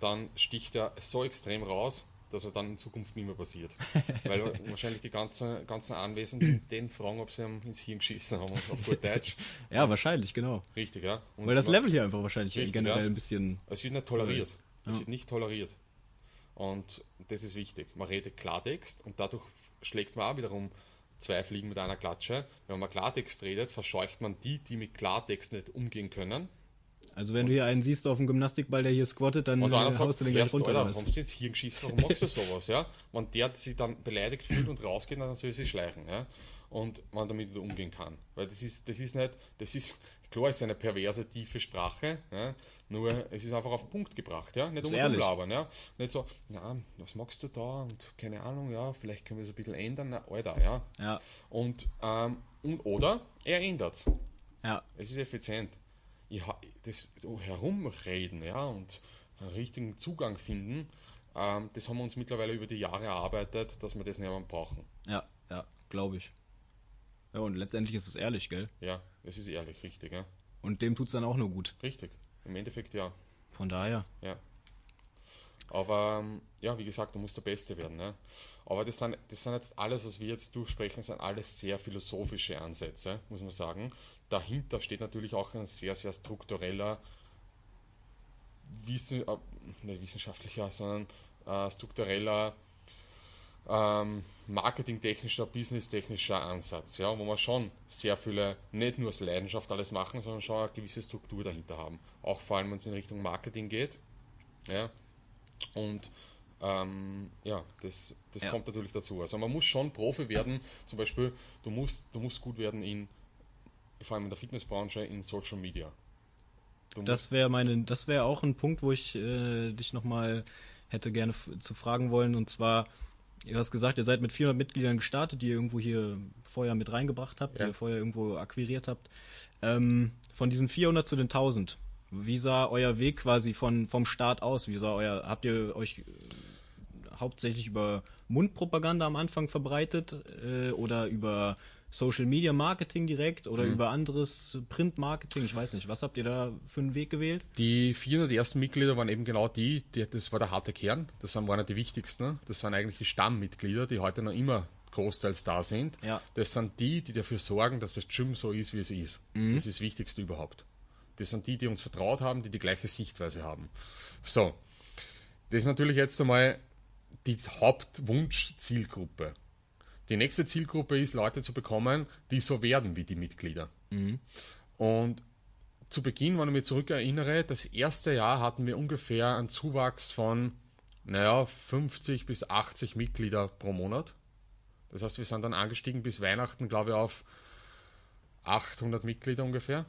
dann sticht er so extrem raus, dass er dann in Zukunft nicht mehr passiert. Weil wahrscheinlich die ganzen, ganzen Anwesenden den fragen, ob sie ihm ins Hirn geschissen haben, auf gut Deutsch. ja, wahrscheinlich, genau. Richtig, ja. Und Weil das Level hier einfach wahrscheinlich richtig, generell ja. ein bisschen. Es wird nicht toleriert. Ja. wird nicht toleriert. Und das ist wichtig. Man redet Klartext und dadurch schlägt man auch wiederum zwei Fliegen mit einer Klatsche. Wenn man Klartext redet, verscheucht man die, die mit Klartext nicht umgehen können. Also wenn und du hier einen siehst auf dem Gymnastikball, der hier squattet, dann und äh, haust sagt, du den gleich runter. Alter, kommst du jetzt hier geschissen, warum machst du sowas? Ja? Wenn der sich dann beleidigt fühlt und rausgeht, dann soll er sich schleichen. Ja? Und man damit umgehen kann. Weil das ist, das ist nicht, das ist, klar ist eine perverse, tiefe Sprache, ja? Nur es ist einfach auf den Punkt gebracht, ja. Nicht umlabern, ja. Nicht so, na, was magst du da? Und keine Ahnung, ja, vielleicht können wir es ein bisschen ändern. Na, Alter, ja. ja. Und, ähm, und oder er ändert es. Ja. Es ist effizient. Ich, das so herumreden, ja, und einen richtigen Zugang finden, ähm, das haben wir uns mittlerweile über die Jahre erarbeitet, dass wir das nicht mehr brauchen. Ja, ja, glaube ich. Ja, und letztendlich ist es ehrlich, gell? Ja, es ist ehrlich, richtig, ja. Und dem tut es dann auch nur gut. Richtig. Im Endeffekt ja. Von daher. Ja. Aber ähm, ja, wie gesagt, du musst der Beste werden. Ne? Aber das sind, das sind jetzt alles, was wir jetzt durchsprechen, sind alles sehr philosophische Ansätze, muss man sagen. Dahinter steht natürlich auch ein sehr, sehr struktureller, Wissen, äh, nicht wissenschaftlicher, sondern äh, struktureller ähm, marketingtechnischer, businesstechnischer Ansatz, ja, wo wir schon sehr viele, nicht nur aus Leidenschaft alles machen, sondern schon eine gewisse Struktur dahinter haben. Auch vor allem, wenn es in Richtung Marketing geht. Ja, und ähm, ja, das, das ja. kommt natürlich dazu. Also man muss schon Profi werden, zum Beispiel, du musst, du musst gut werden in, vor allem in der Fitnessbranche, in Social Media. Du das wäre meine, das wäre auch ein Punkt, wo ich äh, dich nochmal hätte gerne zu fragen wollen, und zwar, Ihr hast gesagt, ihr seid mit 400 Mitgliedern gestartet, die ihr irgendwo hier vorher mit reingebracht habt, ja. die ihr vorher irgendwo akquiriert habt. Ähm, von diesen 400 zu den 1000, wie sah euer Weg quasi von, vom Start aus? Wie sah euer, habt ihr euch äh, hauptsächlich über Mundpropaganda am Anfang verbreitet äh, oder über Social Media Marketing direkt oder über anderes Print-Marketing? Ich weiß nicht. Was habt ihr da für einen Weg gewählt? Die 400 ersten Mitglieder waren eben genau die, die das war der harte Kern, das sind, waren ja die wichtigsten, das sind eigentlich die Stammmitglieder, die heute noch immer großteils da sind. Ja. Das sind die, die dafür sorgen, dass das Gym so ist, wie es ist. Das ist das Wichtigste überhaupt. Das sind die, die uns vertraut haben, die die gleiche Sichtweise haben. So, das ist natürlich jetzt einmal die Hauptwunsch-Zielgruppe. Die nächste Zielgruppe ist, Leute zu bekommen, die so werden wie die Mitglieder. Und zu Beginn, wenn ich mich zurückerinnere, das erste Jahr hatten wir ungefähr einen Zuwachs von, naja, 50 bis 80 Mitglieder pro Monat. Das heißt, wir sind dann angestiegen bis Weihnachten, glaube ich, auf 800 Mitglieder ungefähr.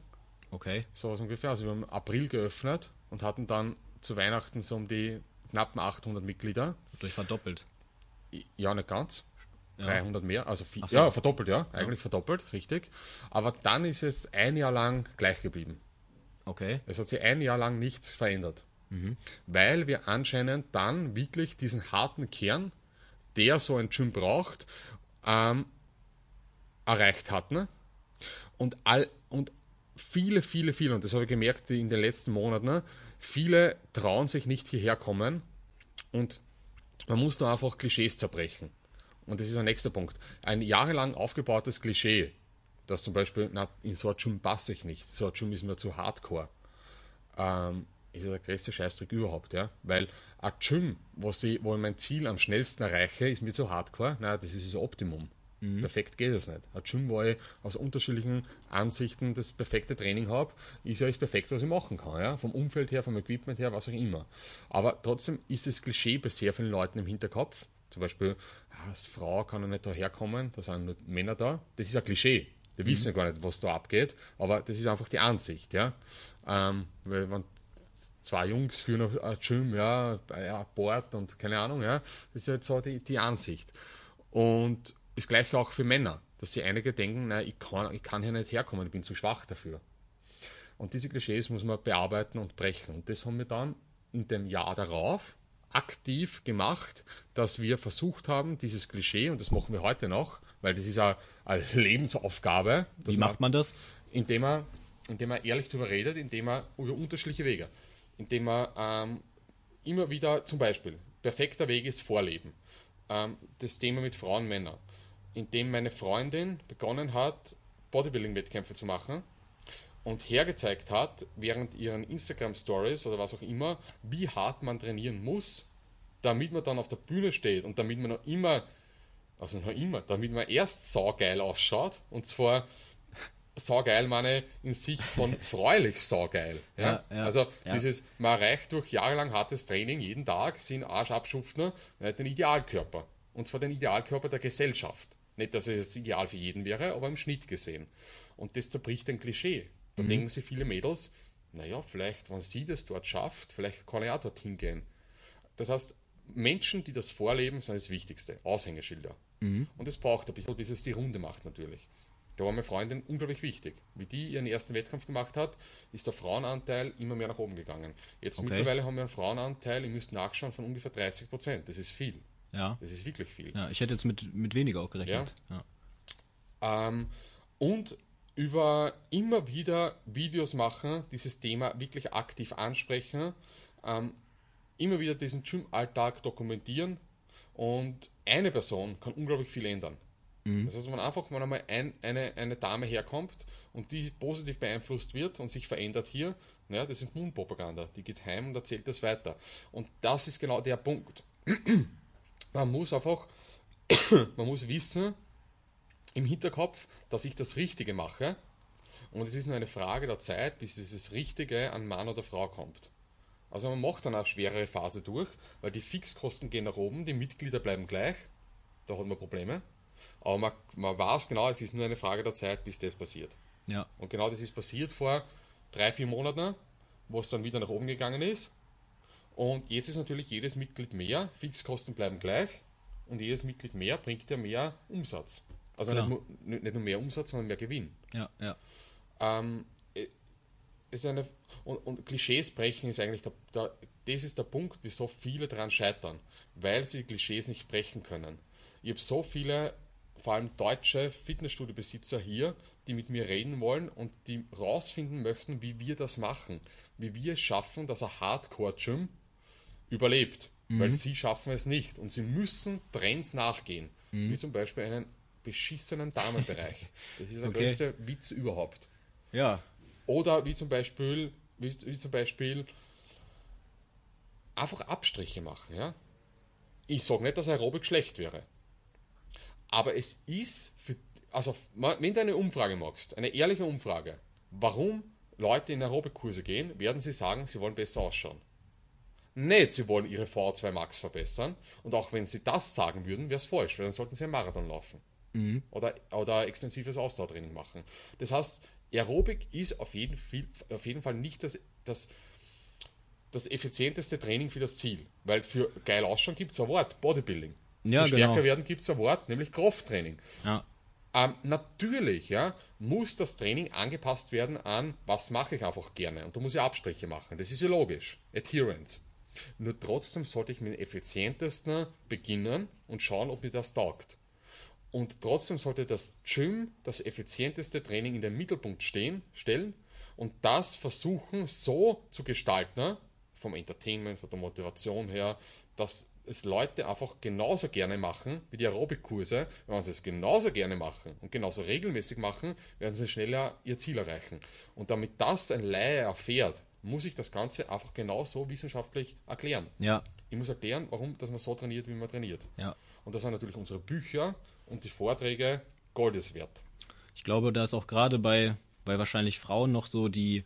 Okay. So was ungefähr. Also wir haben im April geöffnet und hatten dann zu Weihnachten so um die knappen 800 Mitglieder. Durch verdoppelt. Ja, nicht ganz. Ja. 300 mehr, also viel, so. ja, verdoppelt, ja, eigentlich verdoppelt, richtig. Aber dann ist es ein Jahr lang gleich geblieben. Okay. Es hat sich ein Jahr lang nichts verändert. Weil wir anscheinend dann wirklich diesen harten Kern, der so ein Gym braucht, ähm, erreicht hatten. Und, all, und viele, viele, viele, und das habe ich gemerkt in den letzten Monaten, viele trauen sich nicht hierher kommen und man muss da einfach Klischees zerbrechen. Und das ist ein nächster Punkt. Ein jahrelang aufgebautes Klischee, dass zum Beispiel, na, in so ein Gym passe ich nicht, so ein Gym ist mir zu hardcore, ähm, ist ja der größte Scheißdruck überhaupt, ja. Weil ein Gym, wo, ich, wo ich mein Ziel am schnellsten erreiche, ist mir zu hardcore, na, das ist das Optimum. Perfekt geht es nicht. Ein Gym, wo ich aus unterschiedlichen Ansichten das perfekte Training habe, ist ja das Perfekte, was ich machen kann. Ja? Vom Umfeld her, vom Equipment her, was auch immer. Aber trotzdem ist das Klischee bei sehr vielen Leuten im Hinterkopf. Zum Beispiel, ja, als Frau kann er nicht da herkommen, da sind nur Männer da. Das ist ein Klischee. Die wissen ja gar nicht, was da abgeht, aber das ist einfach die Ansicht. Ja? Ähm, weil wenn zwei Jungs führen ein Gym, ja, ein Board und keine Ahnung, ja, das ist jetzt so die, die Ansicht. Und das gleiche auch für Männer, dass sie einige denken, na, ich kann, ich kann hier nicht herkommen, ich bin zu schwach dafür. Und diese Klischees muss man bearbeiten und brechen. Und das haben wir dann in dem Jahr darauf aktiv gemacht, dass wir versucht haben, dieses Klischee, und das machen wir heute noch, weil das ist eine, eine Lebensaufgabe, Wie macht man das? indem er, indem er ehrlich darüber redet, indem er über unterschiedliche Wege, indem er ähm, immer wieder, zum Beispiel, perfekter Weg ist Vorleben, ähm, das Thema mit Frauen und Männern, indem meine Freundin begonnen hat, Bodybuilding-Wettkämpfe zu machen und hergezeigt hat, während ihren Instagram-Stories oder was auch immer, wie hart man trainieren muss, damit man dann auf der Bühne steht und damit man noch immer, also noch immer, damit man erst saugeil ausschaut und zwar saugeil meine in Sicht von freulich saugeil. Ja? Ja, ja, also dieses, man erreicht durch jahrelang hartes Training jeden Tag, sind Arsch abschuften, den Idealkörper. Und zwar den Idealkörper der Gesellschaft. Nicht, dass es Ideal für jeden wäre, aber im Schnitt gesehen. Und das zerbricht ein Klischee. Da Mhm. denken sich viele Mädels, naja, vielleicht, wenn sie das dort schafft, vielleicht kann ich auch dorthin gehen. Das heißt, Menschen, die das vorleben, sind das Wichtigste. Aushängeschilder. Mhm. Und es braucht ein bisschen, bis es die Runde macht natürlich. Da war meine Freundin unglaublich wichtig. Wie die ihren ersten Wettkampf gemacht hat, ist der Frauenanteil immer mehr nach oben gegangen. Jetzt Okay. mittlerweile haben wir einen Frauenanteil, ihr müsst nachschauen, von ungefähr 30 Prozent. Das ist viel. Ja. Das ist wirklich viel. Ja, ich hätte jetzt mit, mit weniger auch gerechnet. Ja. Ähm, und über immer wieder Videos machen, dieses Thema wirklich aktiv ansprechen, ähm, immer wieder diesen Gym-Alltag dokumentieren und eine Person kann unglaublich viel ändern. Das heißt, wenn einfach wenn einmal ein, eine, eine Dame herkommt und die positiv beeinflusst wird und sich verändert hier, naja, das ist Mundpropaganda. Die geht heim und erzählt das weiter. Und das ist genau der Punkt. Man muss einfach, man muss wissen, im Hinterkopf, dass ich das Richtige mache. Und es ist nur eine Frage der Zeit, bis dieses Richtige an Mann oder Frau kommt. Also man macht dann eine schwerere Phase durch, weil die Fixkosten gehen nach oben, die Mitglieder bleiben gleich. Da hat man Probleme. Aber man, man weiß genau, es ist nur eine Frage der Zeit, bis das passiert. ja. Und genau das ist passiert vor drei, vier Monaten, wo es dann wieder nach oben gegangen ist. Und jetzt ist natürlich jedes Mitglied mehr, Fixkosten bleiben gleich und jedes Mitglied mehr bringt ja mehr Umsatz. Also nicht Klar. nur, nicht nicht nur mehr Umsatz, sondern mehr Gewinn. Ja, ja. Ähm, äh, ist eine, und, und Klischees brechen ist eigentlich der, der das ist der Punkt, wieso viele daran scheitern, weil sie Klischees nicht brechen können. Ich habe so viele, vor allem deutsche Fitnessstudio-Besitzer hier, die mit mir reden wollen und die rausfinden möchten, wie wir das machen, wie wir es schaffen, dass ein Hardcore-Gym überlebt, weil sie schaffen es nicht und sie müssen Trends nachgehen, wie zum Beispiel einen beschissenen Damenbereich. Das ist der Okay. größte Witz überhaupt. Ja. Oder wie zum Beispiel, wie, wie zum Beispiel einfach Abstriche machen. Ja? Ich sage nicht, dass Aerobic schlecht wäre. Aber es ist, für, also wenn du eine Umfrage machst, eine ehrliche Umfrage, warum Leute in Aerobikkurse gehen, werden sie sagen, sie wollen besser ausschauen. Nicht, sie wollen ihre VO2 Max verbessern. Und auch wenn sie das sagen würden, wäre es falsch, weil dann sollten sie einen Marathon laufen. Oder, oder extensives Ausdauertraining machen. Das heißt, Aerobik ist auf jeden, Fall, auf jeden Fall nicht das, das, das effizienteste Training für das Ziel. Weil für geil ausschauen gibt es ein Wort, Bodybuilding. Ja, für genau. stärker werden gibt es ein Wort, nämlich Krafttraining. Ja. Ähm, natürlich ja, muss das Training angepasst werden an, was mache ich einfach gerne. Und da muss ich Abstriche machen. Das ist ja logisch. Adherence. Nur trotzdem sollte ich mit dem effizientesten beginnen und schauen, ob mir das taugt. Und trotzdem sollte das Gym das effizienteste Training in den Mittelpunkt stehen, stellen und das versuchen so zu gestalten, vom Entertainment, von der Motivation her, dass es Leute einfach genauso gerne machen wie die Aerobikkurse. Wenn sie es genauso gerne machen und genauso regelmäßig machen, werden sie schneller ihr Ziel erreichen. Und damit das ein Laie erfährt, muss ich das Ganze einfach genauso wissenschaftlich erklären. Ja. Ich muss erklären, warum dass man so trainiert, wie man trainiert. Ja. Und das sind natürlich unsere Bücher und die Vorträge Goldes wert. Ich glaube, da ist auch gerade bei, bei wahrscheinlich Frauen noch so die,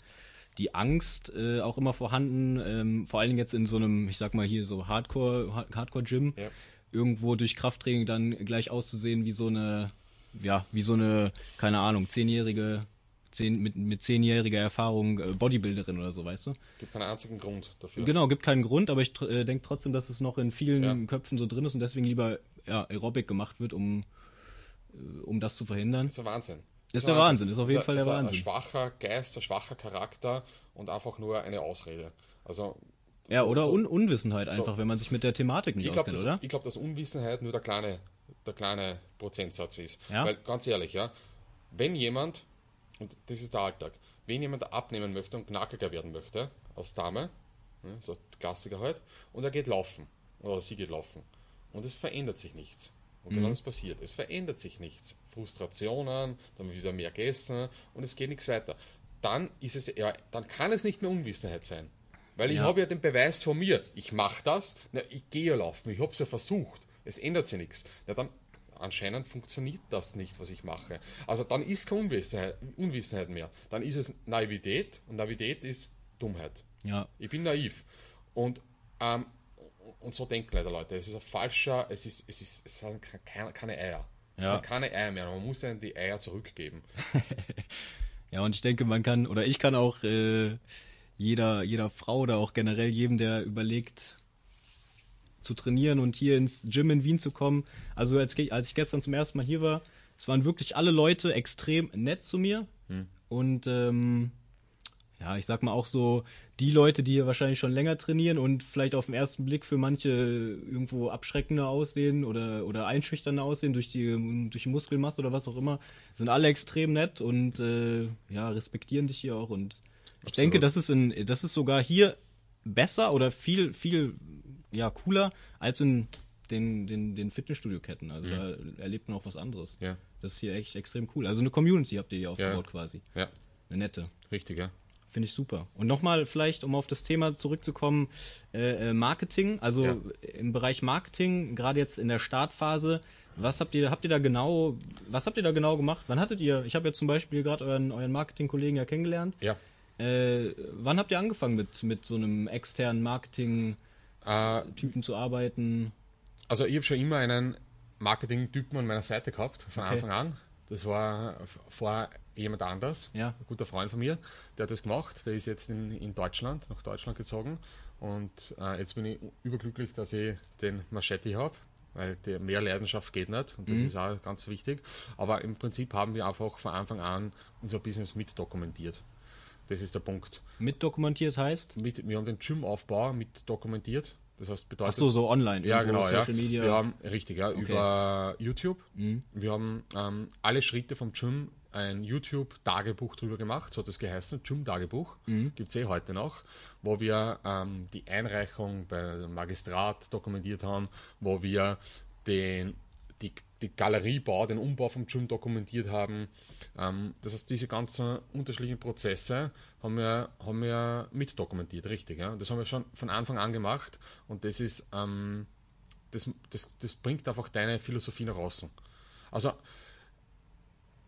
die Angst äh, auch immer vorhanden, ähm, vor allen Dingen jetzt in so einem, ich sag mal hier so Hardcore, Hard- Hardcore-Gym, Ja. irgendwo durch Krafttraining dann gleich auszusehen wie so eine, ja, wie so eine, keine Ahnung, zehnjährige, zehn, mit, mit zehnjähriger Erfahrung äh, Bodybuilderin oder so, weißt du? Gibt keinen einzigen Grund dafür. Genau, gibt keinen Grund, aber ich tr- äh, denke trotzdem, dass es noch in vielen Ja. Köpfen so drin ist und deswegen lieber ja, Aerobic gemacht wird, um, äh, um das zu verhindern. Das ist der Wahnsinn. Ist ein der Wahnsinn, ist auf Das jeden ein- Fall der das ist Wahnsinn. Ein schwacher Geist, ein schwacher Charakter und einfach nur eine Ausrede. Also Ja, oder da- Un Unwissenheit einfach, da- wenn man sich mit der Thematik nicht ich glaube, auskennt, dass, oder? ich glaub, dass Unwissenheit nur der kleine, der kleine Prozentsatz ist. Ja? Weil ganz ehrlich, ja, wenn jemand, und das ist der Alltag, wenn jemand abnehmen möchte und knackiger werden möchte, als Dame, ne, so Klassiker halt, und er geht laufen, oder sie geht laufen, und es verändert sich nichts. Und genau das passiert. Es verändert sich nichts. Frustrationen, dann wird wieder mehr gegessen und es geht nichts weiter. Dann ist es, ja, dann kann es nicht mehr Unwissenheit sein. Weil ich Ja. habe ja den Beweis von mir. Ich mache das, na, ich gehe ja laufen, ich habe es ja versucht. Es ändert sich nichts. Ja, dann anscheinend funktioniert das nicht, was ich mache. Also dann ist keine Unwissenheit, Unwissenheit mehr. Dann ist es Naivität und Naivität ist Dummheit. Ja, Ich bin naiv. Und, ähm, und so denken leider Leute. Es ist ein falscher, es ist, es ist, es sind keine, keine Eier. Es Ja. sind keine Eier mehr. Man muss ihnen die Eier zurückgeben. ja, und ich denke, man kann, oder ich kann auch äh, jeder, jeder Frau oder auch generell jedem, der überlegt, zu trainieren und hier ins Gym in Wien zu kommen. Also als, als ich gestern zum ersten Mal hier war, es waren wirklich alle Leute extrem nett zu mir. Und ähm, ja, ich sag mal auch so, die Leute, die hier wahrscheinlich schon länger trainieren und vielleicht auf den ersten Blick für manche irgendwo abschreckender aussehen oder, oder einschüchternder aussehen durch die, durch die Muskelmasse oder was auch immer, sind alle extrem nett und äh, ja, respektieren dich hier auch. Und ich denke, das ist, in, das ist sogar hier besser oder viel, viel ja, cooler als in den, den, den Fitnessstudio-Ketten. Also da erlebt man auch was anderes. Ja. Das ist hier echt extrem cool. Also eine Community habt ihr hier aufgebaut Ja. quasi. Ja, Eine nette. richtig, ja. Finde ich super. Und nochmal vielleicht, um auf das Thema zurückzukommen, äh, äh, Marketing, also Ja. im Bereich Marketing, gerade jetzt in der Startphase, was habt ihr, habt ihr da genau, was habt ihr da genau gemacht? Wann hattet ihr, ich habe ja zum Beispiel gerade euren, euren Marketingkollegen ja kennengelernt. Ja. Äh, wann habt ihr angefangen mit, mit so einem externen Marketing-Typen Äh, zu arbeiten? Also ich habe schon immer einen Marketing-Typen an meiner Seite gehabt, von Okay. Anfang an. Das war vor jemand anders, Ja. ein guter Freund von mir, der hat das gemacht. Der ist jetzt in, in Deutschland, nach Deutschland gezogen. Und äh, jetzt bin ich überglücklich, dass ich den Machete habe, weil der mehr Leidenschaft geht nicht und das ist auch ganz wichtig. Aber im Prinzip haben wir einfach von Anfang an unser Business mit dokumentiert. Das ist der Punkt. Mit dokumentiert heißt? Mit, wir haben den Gym-Aufbau mit dokumentiert. Das heißt, bedeutet. Ach so, so online. Ja, genau. Ja. Social Media. Wir haben, richtig, ja, über YouTube. Mhm. Wir haben ähm, alle Schritte vom Gym ein YouTube-Tagebuch drüber gemacht, so hat das geheißen, Gym-Tagebuch, Mhm. gibt es eh heute noch, wo wir ähm, die Einreichung beim Magistrat dokumentiert haben, wo wir den, die, die Galeriebau, den Umbau vom Gym dokumentiert haben. Ähm, das heißt, diese ganzen unterschiedlichen Prozesse haben wir, haben wir mitdokumentiert, richtig. Ja? Das haben wir schon von Anfang an gemacht und das ist, ähm, das, das, das bringt einfach deine Philosophie nach außen. Also,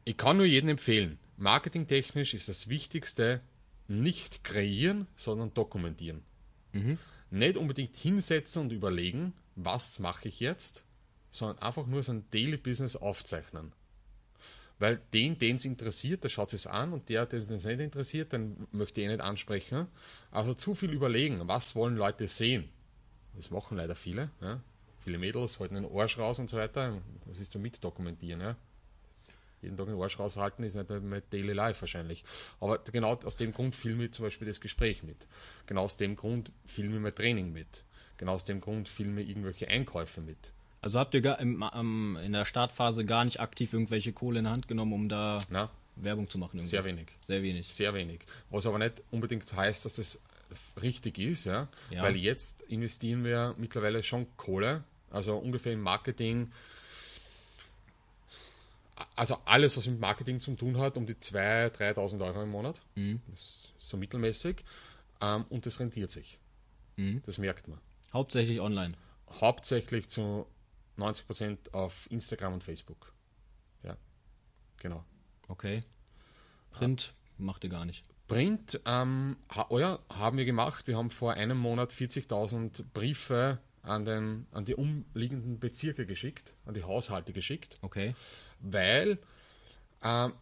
ich kann nur jedem empfehlen, marketingtechnisch ist das Wichtigste nicht kreieren, sondern dokumentieren. Nicht unbedingt hinsetzen und überlegen, was mache ich jetzt, sondern einfach nur sein Daily Business aufzeichnen. Weil den, den es interessiert, der schaut es an und der, den es nicht interessiert, den möchte ich eh nicht ansprechen. Also zu viel überlegen, was wollen Leute sehen. Das machen leider viele. Ja. Viele Mädels halten den Arsch raus und so weiter. Das ist zum Mitdokumentieren. Ja. Jeden Tag den Arsch raushalten ist nicht bei, bei Daily Life wahrscheinlich. Aber genau aus dem Grund filme ich zum Beispiel das Gespräch mit. Genau aus dem Grund filme ich mein Training mit. Genau aus dem Grund filme ich irgendwelche Einkäufe mit. Also habt ihr gar im, am- in der Startphase gar nicht aktiv irgendwelche Kohle in der Hand genommen, um da Na, Werbung zu machen? Irgendwie? sehr wenig. Sehr wenig. Sehr wenig. Was aber nicht unbedingt heißt, dass das richtig ist, ja? Ja. weil jetzt investieren wir mittlerweile schon Kohle, also ungefähr im Marketing, also alles, was mit Marketing zu tun hat, um die 2.000, 3.000 Euro im Monat, Mhm. das ist so mittelmäßig, ähm, und das rentiert sich. Mhm. Das merkt man. Hauptsächlich online. Hauptsächlich zu 90% auf Instagram und Facebook. Ja, genau. Okay. Print macht ihr gar nicht. Print, ähm, ha, oh ja, haben wir gemacht. Wir haben vor einem Monat 40.000 Briefe an, den, an die umliegenden Bezirke geschickt, an die Haushalte geschickt, Okay. weil ähm,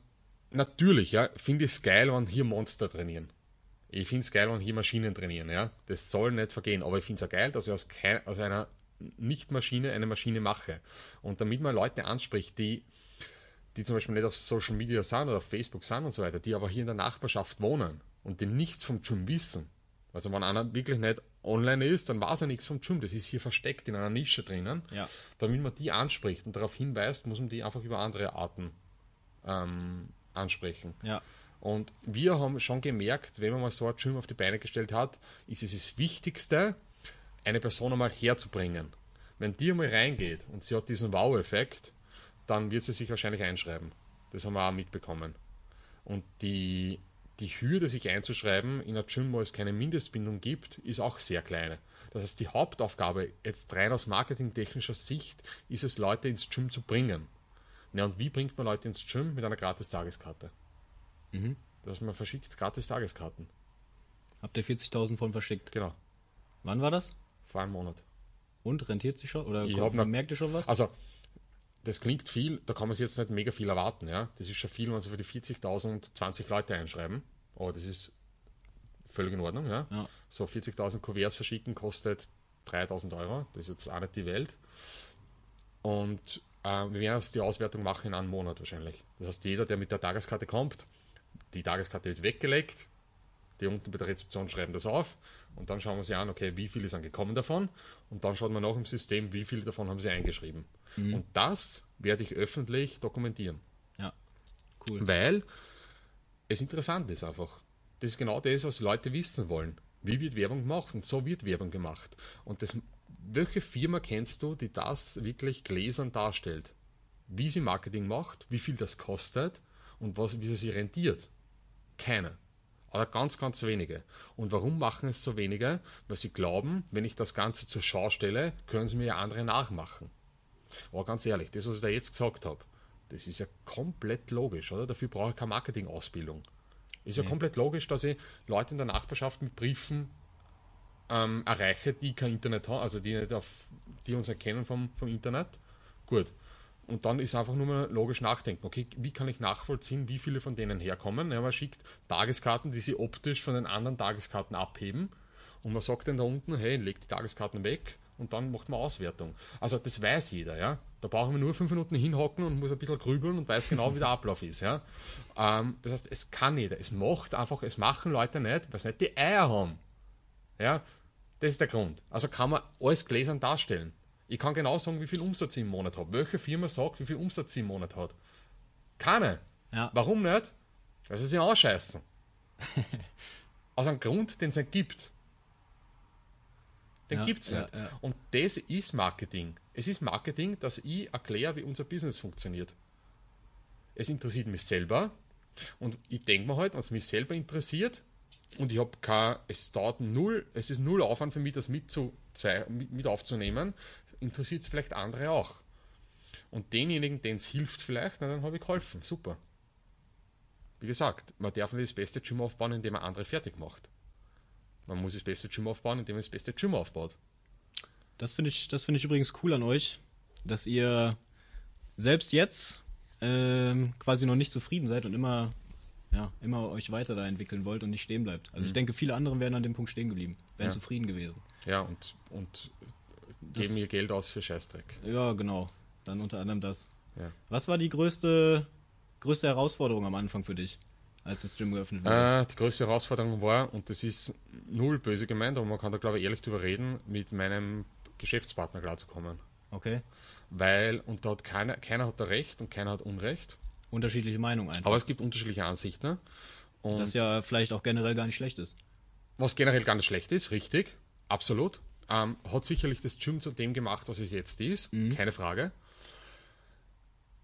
natürlich, ja, finde ich es geil, wenn hier Monster trainieren. Ich finde es geil, wenn hier Maschinen trainieren, ja. Das soll nicht vergehen, aber ich finde es auch geil, dass ich aus, kei- aus einer Nicht-Maschine eine Maschine mache. Und damit man Leute anspricht, die die zum Beispiel nicht auf Social Media sind oder auf Facebook sind und so weiter, die aber hier in der Nachbarschaft wohnen und die nichts vom Gym wissen. Also wenn einer wirklich nicht online ist, dann weiß er nichts vom Gym. Das ist hier versteckt in einer Nische drinnen. Ja. Damit man die anspricht und darauf hinweist, muss man die einfach über andere Arten ähm, ansprechen. Ja. Und wir haben schon gemerkt, wenn man mal so ein Gym auf die Beine gestellt hat, ist es das Wichtigste, eine Person einmal herzubringen. Wenn die einmal reingeht und sie hat diesen Wow-Effekt, dann wird sie sich wahrscheinlich einschreiben. Das haben wir auch mitbekommen. Und die, die Hürde, sich einzuschreiben in ein Gym, wo es keine Mindestbindung gibt, ist auch sehr kleine. Das heißt, die Hauptaufgabe, jetzt rein aus marketingtechnischer Sicht, ist es, Leute ins Gym zu bringen. Ja, und wie bringt man Leute ins Gym? Mit einer Gratis-Tageskarte. Dass man verschickt gratis Tageskarten. Habt ihr 40.000 von verschickt? Genau. Wann war das? Vor einem Monat. Und rentiert sich schon? Oder Ich kommt- noch- merkt ihr schon was? Also, das klingt viel, da kann man sich jetzt nicht mega viel erwarten, ja. Das ist schon viel, wenn sie für die 40.000 20 Leute einschreiben. Aber das ist völlig in Ordnung, ja. Ja. So 40.000 Kuverts verschicken kostet 3.000 Euro. Das ist jetzt auch nicht die Welt. Und äh, wir werden jetzt die Auswertung machen in einem Monat wahrscheinlich. Das heißt, jeder, der mit der Tageskarte kommt, die Tageskarte wird weggelegt, die unten bei der Rezeption schreiben das auf und dann schauen wir sie an, okay, wie viele sind gekommen davon und dann schaut man nach im System, wie viele davon haben sie eingeschrieben. Und das werde ich öffentlich dokumentieren, ja. Cool. weil es interessant ist einfach. Das ist genau das, was Leute wissen wollen. Wie wird Werbung gemacht? Und so wird Werbung gemacht. Und das, welche Firma kennst du, die das wirklich gläsern darstellt? Wie sie Marketing macht, wie viel das kostet und was, wie sie sich rentiert? Keine. Aber ganz, ganz wenige. Und warum machen es so wenige? Weil sie glauben, wenn ich das Ganze zur Schau stelle, können sie mir ja andere nachmachen. Aber ganz ehrlich, das, was ich da jetzt gesagt habe, das ist ja komplett logisch, oder? Dafür brauche ich keine Marketingausbildung. Ist ja komplett logisch, dass ich Leute in der Nachbarschaft mit Briefen ähm, erreiche, die kein Internet haben, also die, nicht auf, die uns erkennen vom, vom Internet. Gut. Und dann ist einfach nur mal logisch nachdenken, okay, wie kann ich nachvollziehen, wie viele von denen herkommen? Ja, man schickt Tageskarten, die sie optisch von den anderen Tageskarten abheben. Und man sagt dann da unten, hey, leg die Tageskarten weg und dann macht man Auswertung. Also das weiß jeder, ja. Da brauchen wir nur fünf Minuten hinhocken und muss ein bisschen grübeln und weiß genau, wie der Ablauf ist. Ja? Ähm, das heißt, es kann jeder. Es macht einfach, es machen Leute nicht, weil sie nicht die Eier haben. Ja? Das ist der Grund. Also kann man alles gläsern darstellen. Ich kann genau sagen, wie viel Umsatz ich im Monat habe. Welche Firma sagt, wie viel Umsatz sie im Monat hat? Keine. Ja. Warum nicht? Weil sie sich ausscheißen. Aus einem Grund, den es nicht gibt. Den Ja, gibt es ja, nicht. ja. Und das ist Marketing. Es ist Marketing, dass ich erkläre, wie unser Business funktioniert. Es interessiert mich selber. Und ich denke mir halt, es mich selber interessiert, und ich habe kein, es dauert null, es ist null Aufwand für mich, das mit, mit aufzunehmen, interessiert es vielleicht andere auch. Und denjenigen, denen es hilft vielleicht, na, dann habe ich geholfen. Super. Wie gesagt, man darf nicht das beste Gym aufbauen, indem man andere fertig macht. Man muss das beste Gym aufbauen, indem man das beste Gym aufbaut. Das finde ich, das finde ich übrigens cool an euch, dass ihr selbst jetzt ähm, quasi noch nicht zufrieden seid und immer, ja, immer euch weiter da entwickeln wollt und nicht stehen bleibt. Also ich denke, viele andere wären an dem Punkt stehen geblieben, wären Ja. zufrieden gewesen. Ja, und, und geben ihr Geld aus für Scheißdreck. Ja, genau. Dann unter anderem das. Ja. Was war die größte, größte Herausforderung am Anfang für dich, als das Gym geöffnet wurde? Äh, die größte Herausforderung war, und das ist null böse gemeint, aber man kann da glaube ich ehrlich drüber reden, mit meinem Geschäftspartner klarzukommen. Okay. Weil, und da hat keiner, keiner hat da Recht und keiner hat Unrecht. Unterschiedliche Meinungen einfach. Aber es gibt unterschiedliche Ansichten. Und das ja vielleicht auch generell gar nicht schlecht ist. was generell gar nicht schlecht ist, richtig, absolut. Ähm, hat sicherlich das Gym zu dem gemacht, was es jetzt ist, keine Frage.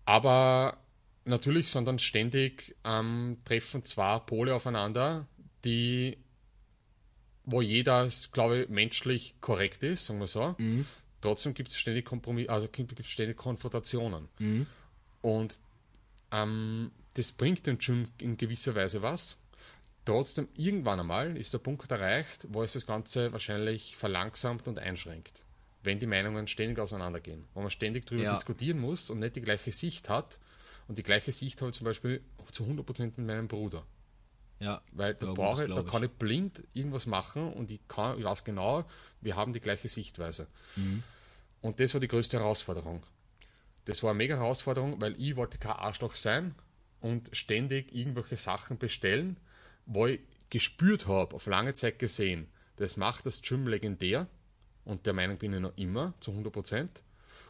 Aber natürlich sind dann ständig ähm, treffen zwei Pole aufeinander, die wo jeder, glaube ich, menschlich korrekt ist, sagen wir so. Trotzdem gibt es ständig Kompromiss, also gibt es ständig Konfrontationen. Und ähm, das bringt dem Gym in gewisser Weise was. Trotzdem, irgendwann einmal ist der Punkt erreicht, wo es das Ganze wahrscheinlich verlangsamt und einschränkt. Wenn die Meinungen ständig auseinandergehen. Wo man ständig darüber Ja. diskutieren muss und nicht die gleiche Sicht hat. Und die gleiche Sicht habe ich zum Beispiel zu 100% mit meinem Bruder. Ja. Weil da, brauche, das da ich. kann ich blind irgendwas machen und ich, kann, ich weiß genau, wir haben die gleiche Sichtweise. Mhm. Und das war die größte Herausforderung. Das war eine mega Herausforderung, weil ich wollte kein Arschloch sein und ständig irgendwelche Sachen bestellen, wo ich gespürt habe, auf lange Zeit gesehen, das macht das Gym legendär und der Meinung bin ich noch immer, zu 100%.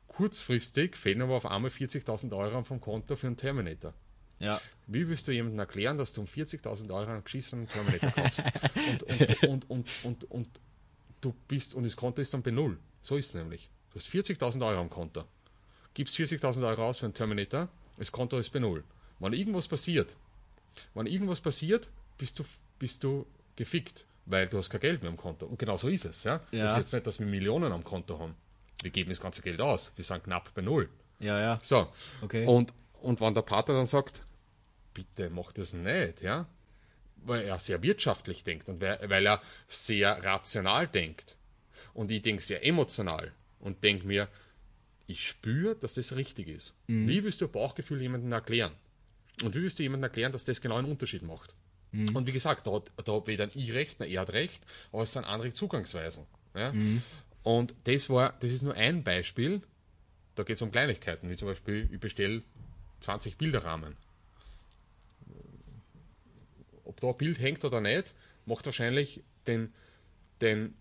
Kurzfristig fehlen aber auf einmal 40.000 Euro vom Konto für einen Terminator. Ja. Wie willst du jemandem erklären, dass du um 40.000 Euro einen geschissenen Terminator kaufst? und, und, und, und, und, und du bist, und das Konto ist dann bei Null. So ist es nämlich. Du hast 40.000 Euro am Konto. Gibst 40.000 Euro aus für einen Terminator, das Konto ist bei Null. Wenn irgendwas passiert, wenn irgendwas passiert, bist du, bist du gefickt, weil du hast kein Geld mehr am Konto. Und genau so ist es. Ja? Ja. Das ist jetzt nicht, dass wir Millionen am Konto haben. Wir geben das ganze Geld aus. Wir sind knapp bei Null. Ja, ja. So. Okay. Und, und wenn der Pater dann sagt, bitte mach das nicht, ja, weil er sehr wirtschaftlich denkt und weil, weil er sehr rational denkt und ich denke sehr emotional und denke mir, ich spüre, dass das richtig ist. Wie willst du Bauchgefühl jemandem erklären? Und wie willst du jemandem erklären, dass das genau einen Unterschied macht? Und wie gesagt, da hat, da hat weder ich recht, noch er hat recht, aber es sind andere Zugangsweisen. Ja? Und das war, das ist nur ein Beispiel, da geht es um Kleinigkeiten, wie zum Beispiel, ich bestelle 20 Bilderrahmen. Ob da ein Bild hängt oder nicht, macht wahrscheinlich den, den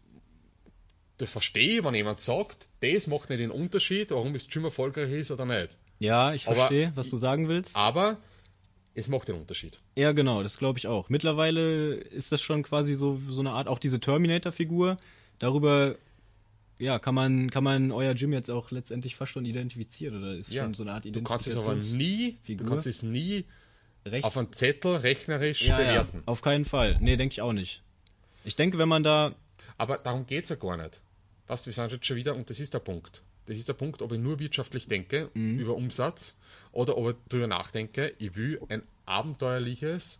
das verstehe ich, wenn jemand sagt, das macht nicht den Unterschied, warum das Gym erfolgreich ist oder nicht. Ja, ich Aber- verstehe, was du sagen willst. Aber es macht den Unterschied. Ja, genau, das glaube ich auch. Mittlerweile ist das schon quasi so, so eine Art, auch diese Terminator-Figur. Darüber, ja, kann man, kann man euer Gym jetzt auch letztendlich fast schon identifizieren oder ist Ja, schon so eine Art du kannst es aber nie, du kannst es nie auf einen Zettel rechnerisch ja, ja, bewerten. auf keinen Fall. Nee, denke ich auch nicht. Ich denke, wenn man da, Aber darum geht es ja gar nicht. Weißt du, wir sind jetzt schon wieder, und das ist der Punkt. Das ist der Punkt, ob ich nur wirtschaftlich denke Mhm. über Umsatz oder ob ich darüber nachdenke, ich will ein abenteuerliches,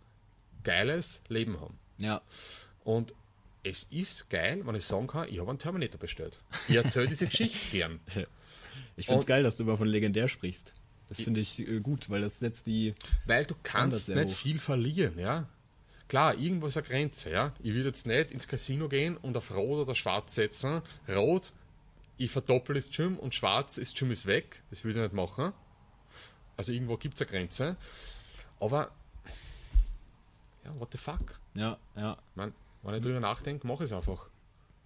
geiles Leben haben. ja, Und es ist geil, wenn ich sagen kann, ich habe einen Terminator bestellt. Ich erzähle diese Geschichte gern. ich finde es geil, dass du immer von legendär sprichst. Das finde ich äh, gut, weil das setzt die, Weil du kannst nicht hoch. viel verlieren, ja. Klar, irgendwo ist eine Grenze, ja. Ich würde jetzt nicht ins Casino gehen und auf Rot oder Schwarz setzen. Rot ich verdoppel das Gym und schwarz ist Gym ist weg. Das würde ich nicht machen. Also irgendwo gibt es eine Grenze. Aber, ja, what the fuck? Ja, ja. Man, wenn ich drüber nachdenke, mach es einfach.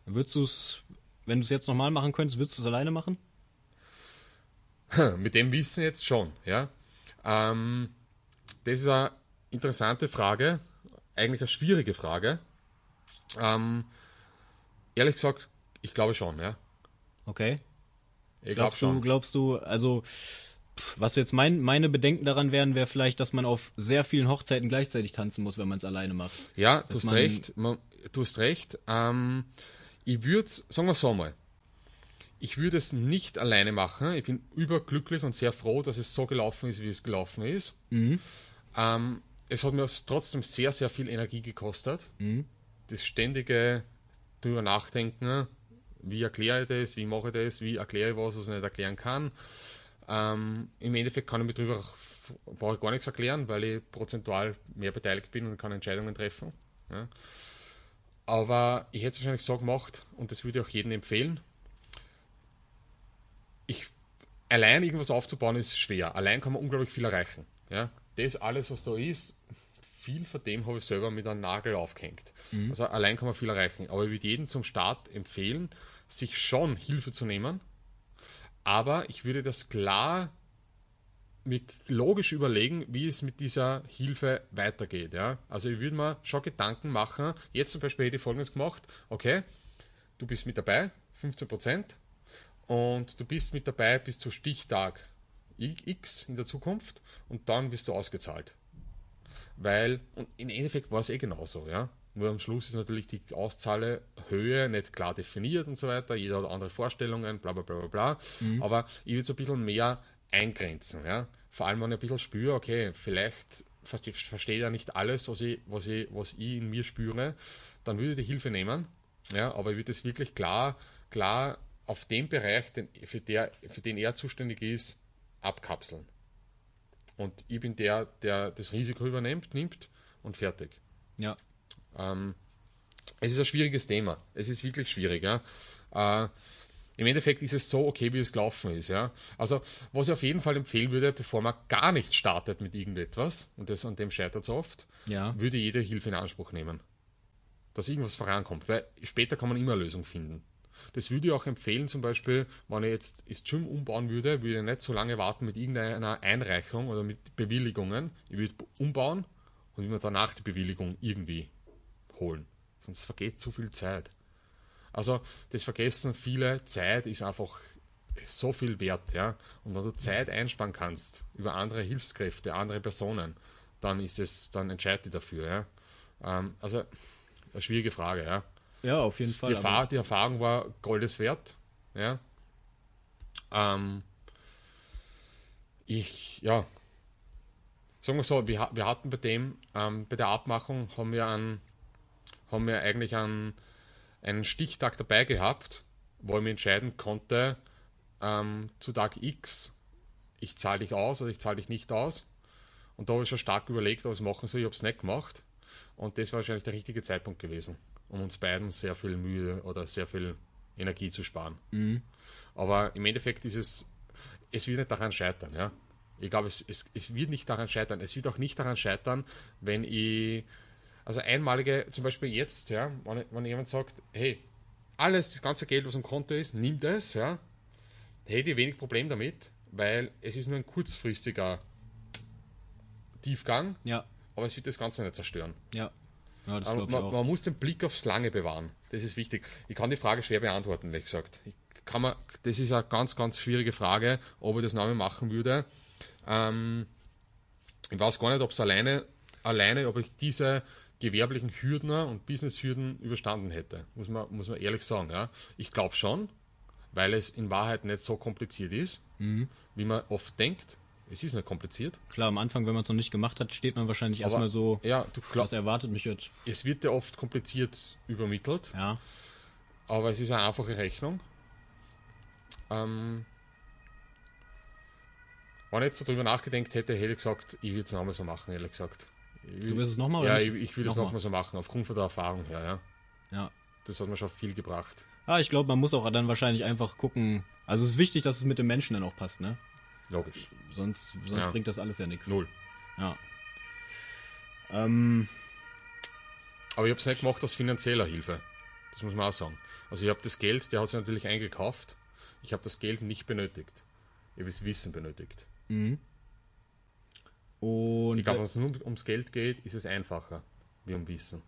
Würdest du es, wenn du es jetzt nochmal machen könntest, würdest du es alleine machen? Mit dem Wissen jetzt schon, ja. Ähm, das ist eine interessante Frage, eigentlich eine schwierige Frage. Ähm, ehrlich gesagt, ich glaube schon, ja. Okay. Ich glaube Glaubst du, schon. glaubst du, also was jetzt mein, meine Bedenken daran wären, wäre vielleicht, dass man auf sehr vielen Hochzeiten gleichzeitig tanzen muss, wenn man es alleine macht. Ja, du hast recht. Man, du hast recht. Ähm, ich würde sagen wir so mal. Ich würde es nicht alleine machen. Ich bin überglücklich und sehr froh, dass es so gelaufen ist, wie es gelaufen ist. Ähm, es hat mir trotzdem sehr, sehr viel Energie gekostet. Das ständige drüber nachdenken, wie erkläre ich das, wie mache ich das, wie erkläre ich was, was ich nicht erklären kann. Ähm, Im Endeffekt kann ich mir drüber brauche ich gar nichts erklären, weil ich prozentual mehr beteiligt bin und kann Entscheidungen treffen. Ja. Aber ich hätte es wahrscheinlich so gemacht und das würde ich auch jedem empfehlen. Ich, allein irgendwas aufzubauen ist schwer. Allein kann man unglaublich viel erreichen. Ja. Das alles, was da ist, viel von dem habe ich selber mit einem Nagel aufgehängt. Also allein kann man viel erreichen. Aber ich würde jedem zum Start empfehlen, sich schon Hilfe zu nehmen. Aber ich würde das klar mir logisch überlegen, wie es mit dieser Hilfe weitergeht. Ja? Also ich würde mir schon Gedanken machen. Jetzt zum Beispiel hätte ich folgendes gemacht. Okay, du bist mit dabei, 15%. Und du bist mit dabei bis zu Stichtag X in der Zukunft und dann wirst du ausgezahlt. Weil, und im Endeffekt war es eh genauso, ja. Nur am Schluss ist natürlich die Auszahlerhöhe nicht klar definiert und so weiter. Jeder hat andere Vorstellungen, bla bla bla bla bla. Aber ich würde es ein bisschen mehr eingrenzen, ja. Vor allem, wenn ich ein bisschen spüre, okay, vielleicht verste- verstehe ich ja nicht alles, was ich, was ich, was ich in mir spüre, dann würde ich die Hilfe nehmen. Ja, aber ich würde es wirklich klar, klar auf den Bereich, den, für, der, für den er zuständig ist, abkapseln. Und ich bin der, der das Risiko übernimmt, nimmt und fertig. Ja. Ähm, es ist ein schwieriges Thema. Es ist wirklich schwierig. Ja? Äh, Im Endeffekt ist es so okay, wie es gelaufen ist. Ja? Also, was ich auf jeden Fall empfehlen würde, bevor man gar nicht startet mit irgendetwas, und das, an dem scheitert es oft, Ja. würde jede Hilfe in Anspruch nehmen. Dass irgendwas vorankommt. Weil später kann man immer eine Lösung finden. Das würde ich auch empfehlen, zum Beispiel, wenn ich jetzt das Gym umbauen würde, würde ich nicht so lange warten mit irgendeiner Einreichung oder mit Bewilligungen. Ich würde umbauen und mir danach die Bewilligung irgendwie holen. Sonst vergeht zu viel Zeit. Also, das vergessen viele, Zeit ist einfach so viel wert, ja. Und wenn du Zeit einsparen kannst über andere Hilfskräfte, andere Personen, dann ist es, dann entscheide dich dafür, ja. Ähm, also, eine schwierige Frage, ja. Ja, auf jeden Die, Fall. Erfahr die Erfahrung war Goldes wert. Ja. Ähm, ich, ja. Sagen wir so, wir, wir hatten bei dem, ähm, bei der Abmachung haben wir, einen, haben wir eigentlich einen, einen Stichtag dabei gehabt, wo ich mir entscheiden konnte, ähm, zu Tag X, ich zahle dich aus oder ich zahle dich nicht aus. Und da habe ich schon stark überlegt, ob ich es machen soll. Ich habe es nicht gemacht. Und das war wahrscheinlich der richtige Zeitpunkt gewesen, um uns beiden sehr viel Mühe oder sehr viel Energie zu sparen. Aber im Endeffekt ist es, es wird nicht daran scheitern, ja. Ich glaube, es, es, es wird nicht daran scheitern. Es wird auch nicht daran scheitern, wenn ich, also einmalige, zum Beispiel jetzt, ja, wenn, wenn jemand sagt, hey, alles, das ganze Geld, was im Konto ist, nimm das, ja, hätte ich wenig Problem damit, weil es ist nur ein kurzfristiger Tiefgang, Ja, aber es wird das Ganze nicht zerstören. ja. Ja, Aber man, man muss den Blick aufs Lange bewahren. Das ist wichtig. Ich kann die Frage schwer beantworten, ehrlich gesagt. Ich kann man, das ist eine ganz, ganz schwierige Frage, ob ich das noch einmal machen würde. Ähm, ich weiß gar nicht, ob es alleine, alleine, ob ich diese gewerblichen Hürden und Business-Hürden überstanden hätte. Muss man, muss man ehrlich sagen. Ja. Ich glaube schon, weil es in Wahrheit nicht so kompliziert ist, wie man oft denkt. Es ist nicht kompliziert. Klar, am Anfang, wenn man es noch nicht gemacht hat, steht man wahrscheinlich Aber- erstmal so, Ja, du was glaubst, erwartet mich jetzt? es wird ja oft kompliziert übermittelt. Ja, Aber es ist eine einfache Rechnung. Ähm, wenn ich jetzt so drüber nachgedacht hätte, hätte ich gesagt, ich würde es nochmal so machen, ehrlich gesagt. Ich, Du wirst es nochmal Ja, oder ich, ich würde es Nochmal. so machen, aufgrund von der Erfahrung her, ja. ja. Das hat mir schon viel gebracht. Ja, ich glaube, man muss auch dann wahrscheinlich einfach gucken. Also es ist wichtig, dass es mit dem Menschen dann auch passt, ne? Logisch. Sonst, sonst Ja. bringt das alles ja nichts. Null. Ja. Ähm, Aber ich habe es nicht gemacht aus finanzieller Hilfe. Das muss man auch sagen. Also ich habe das Geld, der hat sich natürlich eingekauft. Ich habe das Geld nicht benötigt. Ich habe das Wissen benötigt. und Ich glaube, wenn es nur ums Geld geht, ist es einfacher wie um Wissen.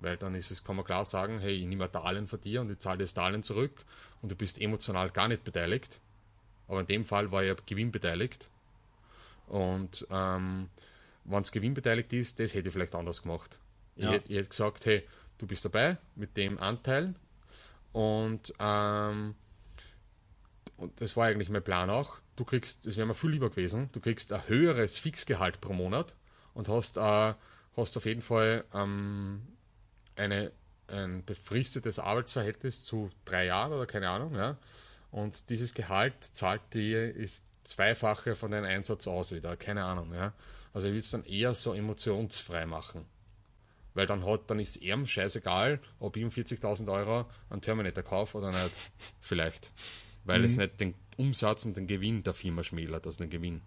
Weil dann ist es, kann man klar sagen, hey, ich nehme ein Darlehen von dir und ich zahle das Darlehen zurück und du bist emotional gar nicht beteiligt. Aber in dem Fall war ich gewinnbeteiligt. Und ähm, wenn es gewinnbeteiligt ist, das hätte ich vielleicht anders gemacht. Ich, Ja. hätte, ich hätte gesagt, hey, du bist dabei mit dem Anteil und, ähm, und das war eigentlich mein Plan auch. Du kriegst, das wäre mir viel lieber gewesen, du kriegst ein höheres Fixgehalt pro Monat und hast, äh, hast auf jeden Fall ähm, eine, ein befristetes Arbeitsverhältnis zu drei Jahren oder keine Ahnung. Ja? Und dieses Gehalt zahlt dir ist zweifache von deinem Einsatz aus wieder, keine Ahnung. Ja? Also ich will es dann eher so emotionsfrei machen. Weil dann hat, dann ist ihm scheißegal, ob ich um 40.000 Euro einen Terminator kaufe oder nicht. Vielleicht. Weil es nicht den Umsatz und den Gewinn der Firma schmälert, also den Gewinn.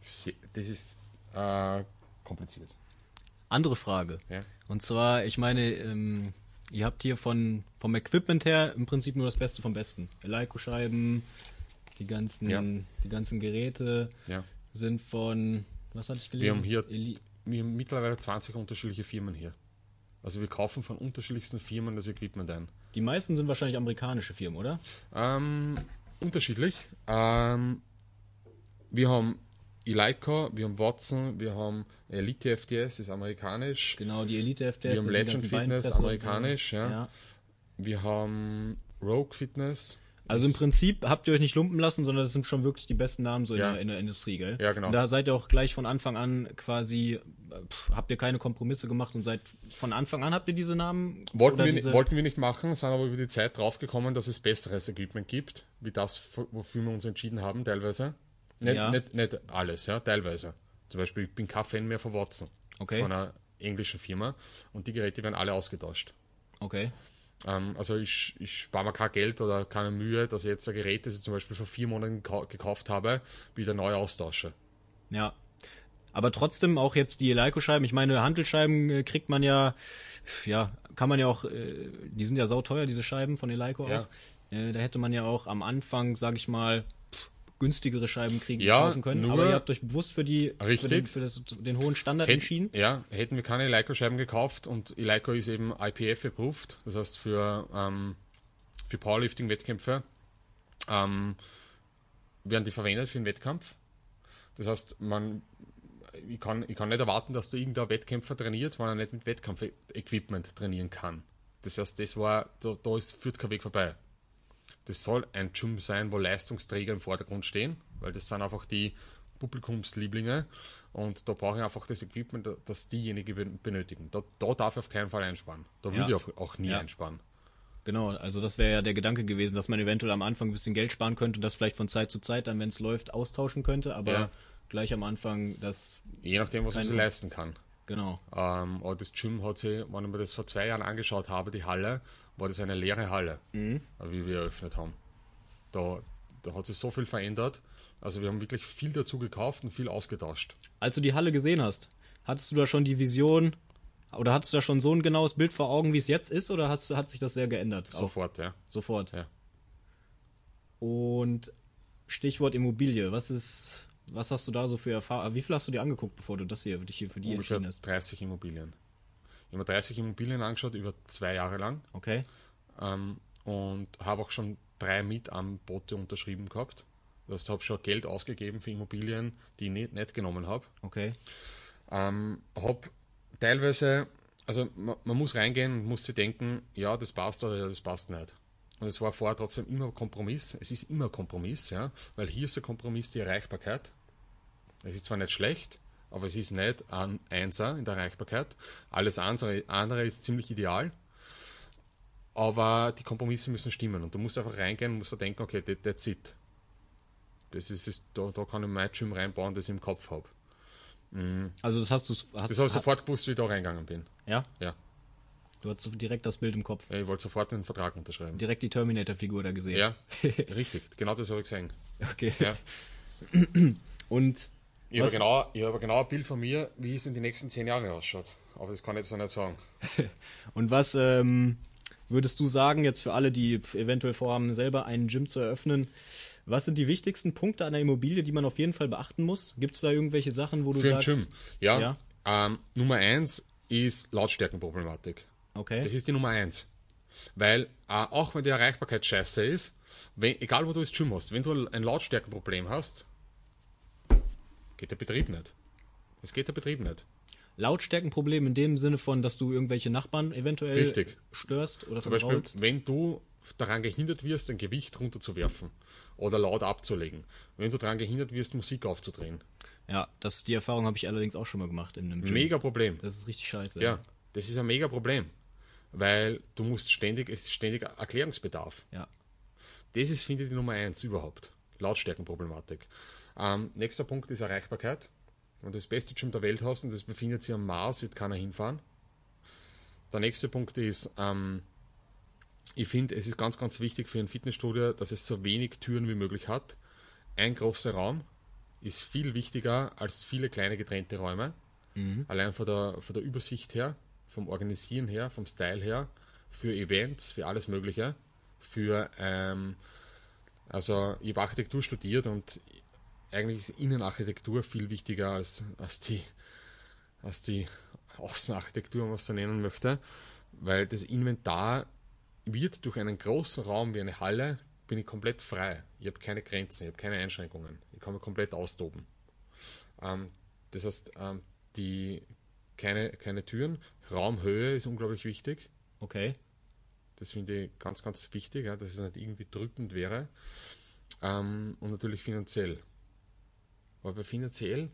Das ist äh, kompliziert. andere Frage. Ja. Und zwar, ich meine, ähm, ihr habt hier von vom Equipment her im Prinzip nur das Beste vom Besten. Leico-Scheiben, die ganzen, Ja. die ganzen Geräte Ja. sind von, was hatte ich gelesen? Wir haben hier- Eli Wir haben mittlerweile 20 unterschiedliche Firmen hier. Also wir kaufen von unterschiedlichsten Firmen das Equipment ein. die meisten sind wahrscheinlich amerikanische Firmen, oder? Ähm, unterschiedlich. Ähm, wir haben Eleika, wir haben Watson, wir haben Elite FTS, ist amerikanisch. Genau, die Elite FTS. Wir haben Legend Fitness, amerikanisch, ja. ja. Wir haben Rogue Fitness. Also im Prinzip habt ihr euch nicht lumpen lassen, sondern das sind schon wirklich die besten Namen so in, Ja. der, in der Industrie, gell? Ja, genau. Und da seid ihr auch gleich von Anfang an quasi, äh, pff, habt ihr keine Kompromisse gemacht und seid von Anfang an habt ihr diese Namen? Wollten wir, diese, wollten wir nicht machen, sind aber über die Zeit draufgekommen, dass es besseres Equipment gibt, wie das, wofür wir uns entschieden haben, teilweise. Nicht, Ja. nicht, nicht alles, ja, teilweise. Zum Beispiel, ich bin kein Fan mehr von Watson, Okay. von einer englischen Firma, und die Geräte werden alle ausgetauscht. Okay. Ähm, also ich, ich spare mir kein Geld oder keine Mühe, dass ich jetzt ein Gerät, das ich zum Beispiel vor vier Monaten gekau- gekauft habe, wieder neu austausche. Ja. Aber trotzdem auch jetzt die Leico-Scheiben. Ich meine, Handelscheiben äh, kriegt man ja, ja, kann man ja auch, äh, die sind ja sauteuer, diese Scheiben von Eleiko Ja. auch. Äh, da hätte man ja auch am Anfang, sag ich mal, günstigere Scheiben kriegen Ja, kaufen können. nur- Aber ihr habt euch bewusst für die für Richtig. den, für das, den hohen Standard Hätt- entschieden. Ja, hätten wir keine Eleiko-Scheiben gekauft und Eleiko ist eben IPF approved, das heißt für, ähm, für Powerlifting-Wettkämpfe ähm, werden die verwendet für den Wettkampf. Das heißt, man, ich, kann, ich kann nicht erwarten, dass da irgendein Wettkämpfer trainiert, wenn er nicht mit Wettkampf-Equipment trainieren kann. Das heißt, das war, da, da ist, führt kein Weg vorbei. Das soll ein Gym sein, wo Leistungsträger im Vordergrund stehen, weil das sind einfach die Publikumslieblinge und da brauche ich einfach das Equipment, das diejenigen ben- benötigen. Da, da darf ich auf keinen Fall einsparen. Da Ja. würde ich auch, nie Ja. einsparen. Genau, also das wäre ja der Gedanke gewesen, dass man eventuell am Anfang ein bisschen Geld sparen könnte und das vielleicht von Zeit zu Zeit dann, wenn es läuft, austauschen könnte, aber Ja. gleich am Anfang das, Je nachdem, was man sich leisten kann. Genau. Ähm, aber das Gym hat sich, wenn ich mir das vor zwei Jahren angeschaut habe, die Halle, war das eine leere Halle, Mhm. wie wir eröffnet haben. Da, da hat sich so viel verändert. Also wir haben wirklich viel dazu gekauft und viel ausgetauscht. Als du die Halle gesehen hast, hattest du da schon die Vision oder hattest du da schon so ein genaues Bild vor Augen, wie es jetzt ist, oder hast, hat sich das sehr geändert? Auch Sofort, ja. sofort. Ja. Und Stichwort Immobilie, was ist, was hast du da so für Erfahrung? Wie viel hast du dir angeguckt, bevor du das hier, dich hier für die Ungefähr entschieden hast? 30 Immobilien. Ich habe mir 30 Immobilien angeschaut, über zwei Jahre lang. Okay. ähm, und habe auch schon drei Mietanbote unterschrieben gehabt. Das habe schon Geld ausgegeben für Immobilien, die ich nicht, nicht genommen habe. Okay. Ähm, habe teilweise, also man, man muss reingehen und muss sich denken, ja, das passt oder ja, das passt nicht. Und es war vorher trotzdem immer Kompromiss. Es ist immer Kompromiss, ja, weil hier ist der Kompromiss die Erreichbarkeit. Es ist zwar nicht schlecht, aber es ist nicht ein Einser in der Erreichbarkeit. Alles andere, andere ist ziemlich ideal. Aber die Kompromisse müssen stimmen und du musst einfach reingehen und musst da denken, okay, that, that's it. Das ist, ist da, da kann ich mein Gym reinbauen, das ich im Kopf habe. Also das hast du Das habe ich sofort gewusst, wie ich da reingegangen bin. ja? Ja. Du hast direkt das Bild im Kopf. Ja, ich wollte sofort den Vertrag unterschreiben. Direkt die Terminator-Figur da gesehen. Ja, richtig. Genau das habe ich gesehen. Okay. Ja. Und Ich habe genau, ich habe genau ein Bild von mir, wie es in den nächsten zehn Jahren ausschaut. Aber das kann ich jetzt noch nicht sagen. Und was ähm, würdest du sagen, jetzt für alle, die eventuell vorhaben, selber einen Gym zu eröffnen, was sind die wichtigsten Punkte einer Immobilie, die man auf jeden Fall beachten muss? Gibt es da irgendwelche Sachen, wo du Für ein sagst... Gym. Ja. Ja. Ähm, Nummer eins ist Lautstärkenproblematik. Das Okay. ist die Nummer eins. Weil, äh, auch wenn die Erreichbarkeit scheiße ist, wenn, egal wo du das Gym hast, wenn du ein Lautstärkenproblem hast, geht der Betrieb nicht. Es geht der Betrieb nicht. Lautstärkenproblem in dem Sinne von, dass du irgendwelche Nachbarn eventuell Richtig. störst oder Zum Beispiel, wenn du daran gehindert wirst, ein Gewicht runterzuwerfen oder laut abzulegen. Wenn du daran gehindert wirst, Musik aufzudrehen. Ja, das, die Erfahrung habe ich allerdings auch schon mal gemacht in einem Gym. Mega Problem. Das ist richtig scheiße. Ja, das ist ein mega Problem. Weil du musst ständig, es ist ständig Erklärungsbedarf. Ja. Das ist, finde ich, die Nummer eins überhaupt. Lautstärkenproblematik. Ähm, nächster Punkt ist Erreichbarkeit. Du das beste Gym der Welt hast und das befindet sich am Mars, wird keiner hinfahren. Der nächste Punkt ist, ähm, ich finde, es ist ganz, ganz wichtig für ein Fitnessstudio, dass es so wenig Türen wie möglich hat. Ein großer Raum ist viel wichtiger als viele kleine getrennte Räume. Allein von der, von der Übersicht her, vom Organisieren her, vom Style her, für Events, für alles Mögliche, für, ähm, also ich habe Architektur studiert und eigentlich ist Innenarchitektur viel wichtiger als, als die, als die Außenarchitektur, wenn man so nennen möchte, weil das Inventar wird durch einen großen Raum wie eine Halle, bin ich komplett frei. Ich habe keine Grenzen, ich habe keine Einschränkungen. Ich kann mich komplett austoben. Ähm, das heißt, ähm, die, keine, keine Türen. Raumhöhe ist unglaublich wichtig. Okay. Das finde ich ganz, ganz wichtig, ja, dass es nicht irgendwie drückend wäre. Ähm, und natürlich finanziell. Aber finanziell,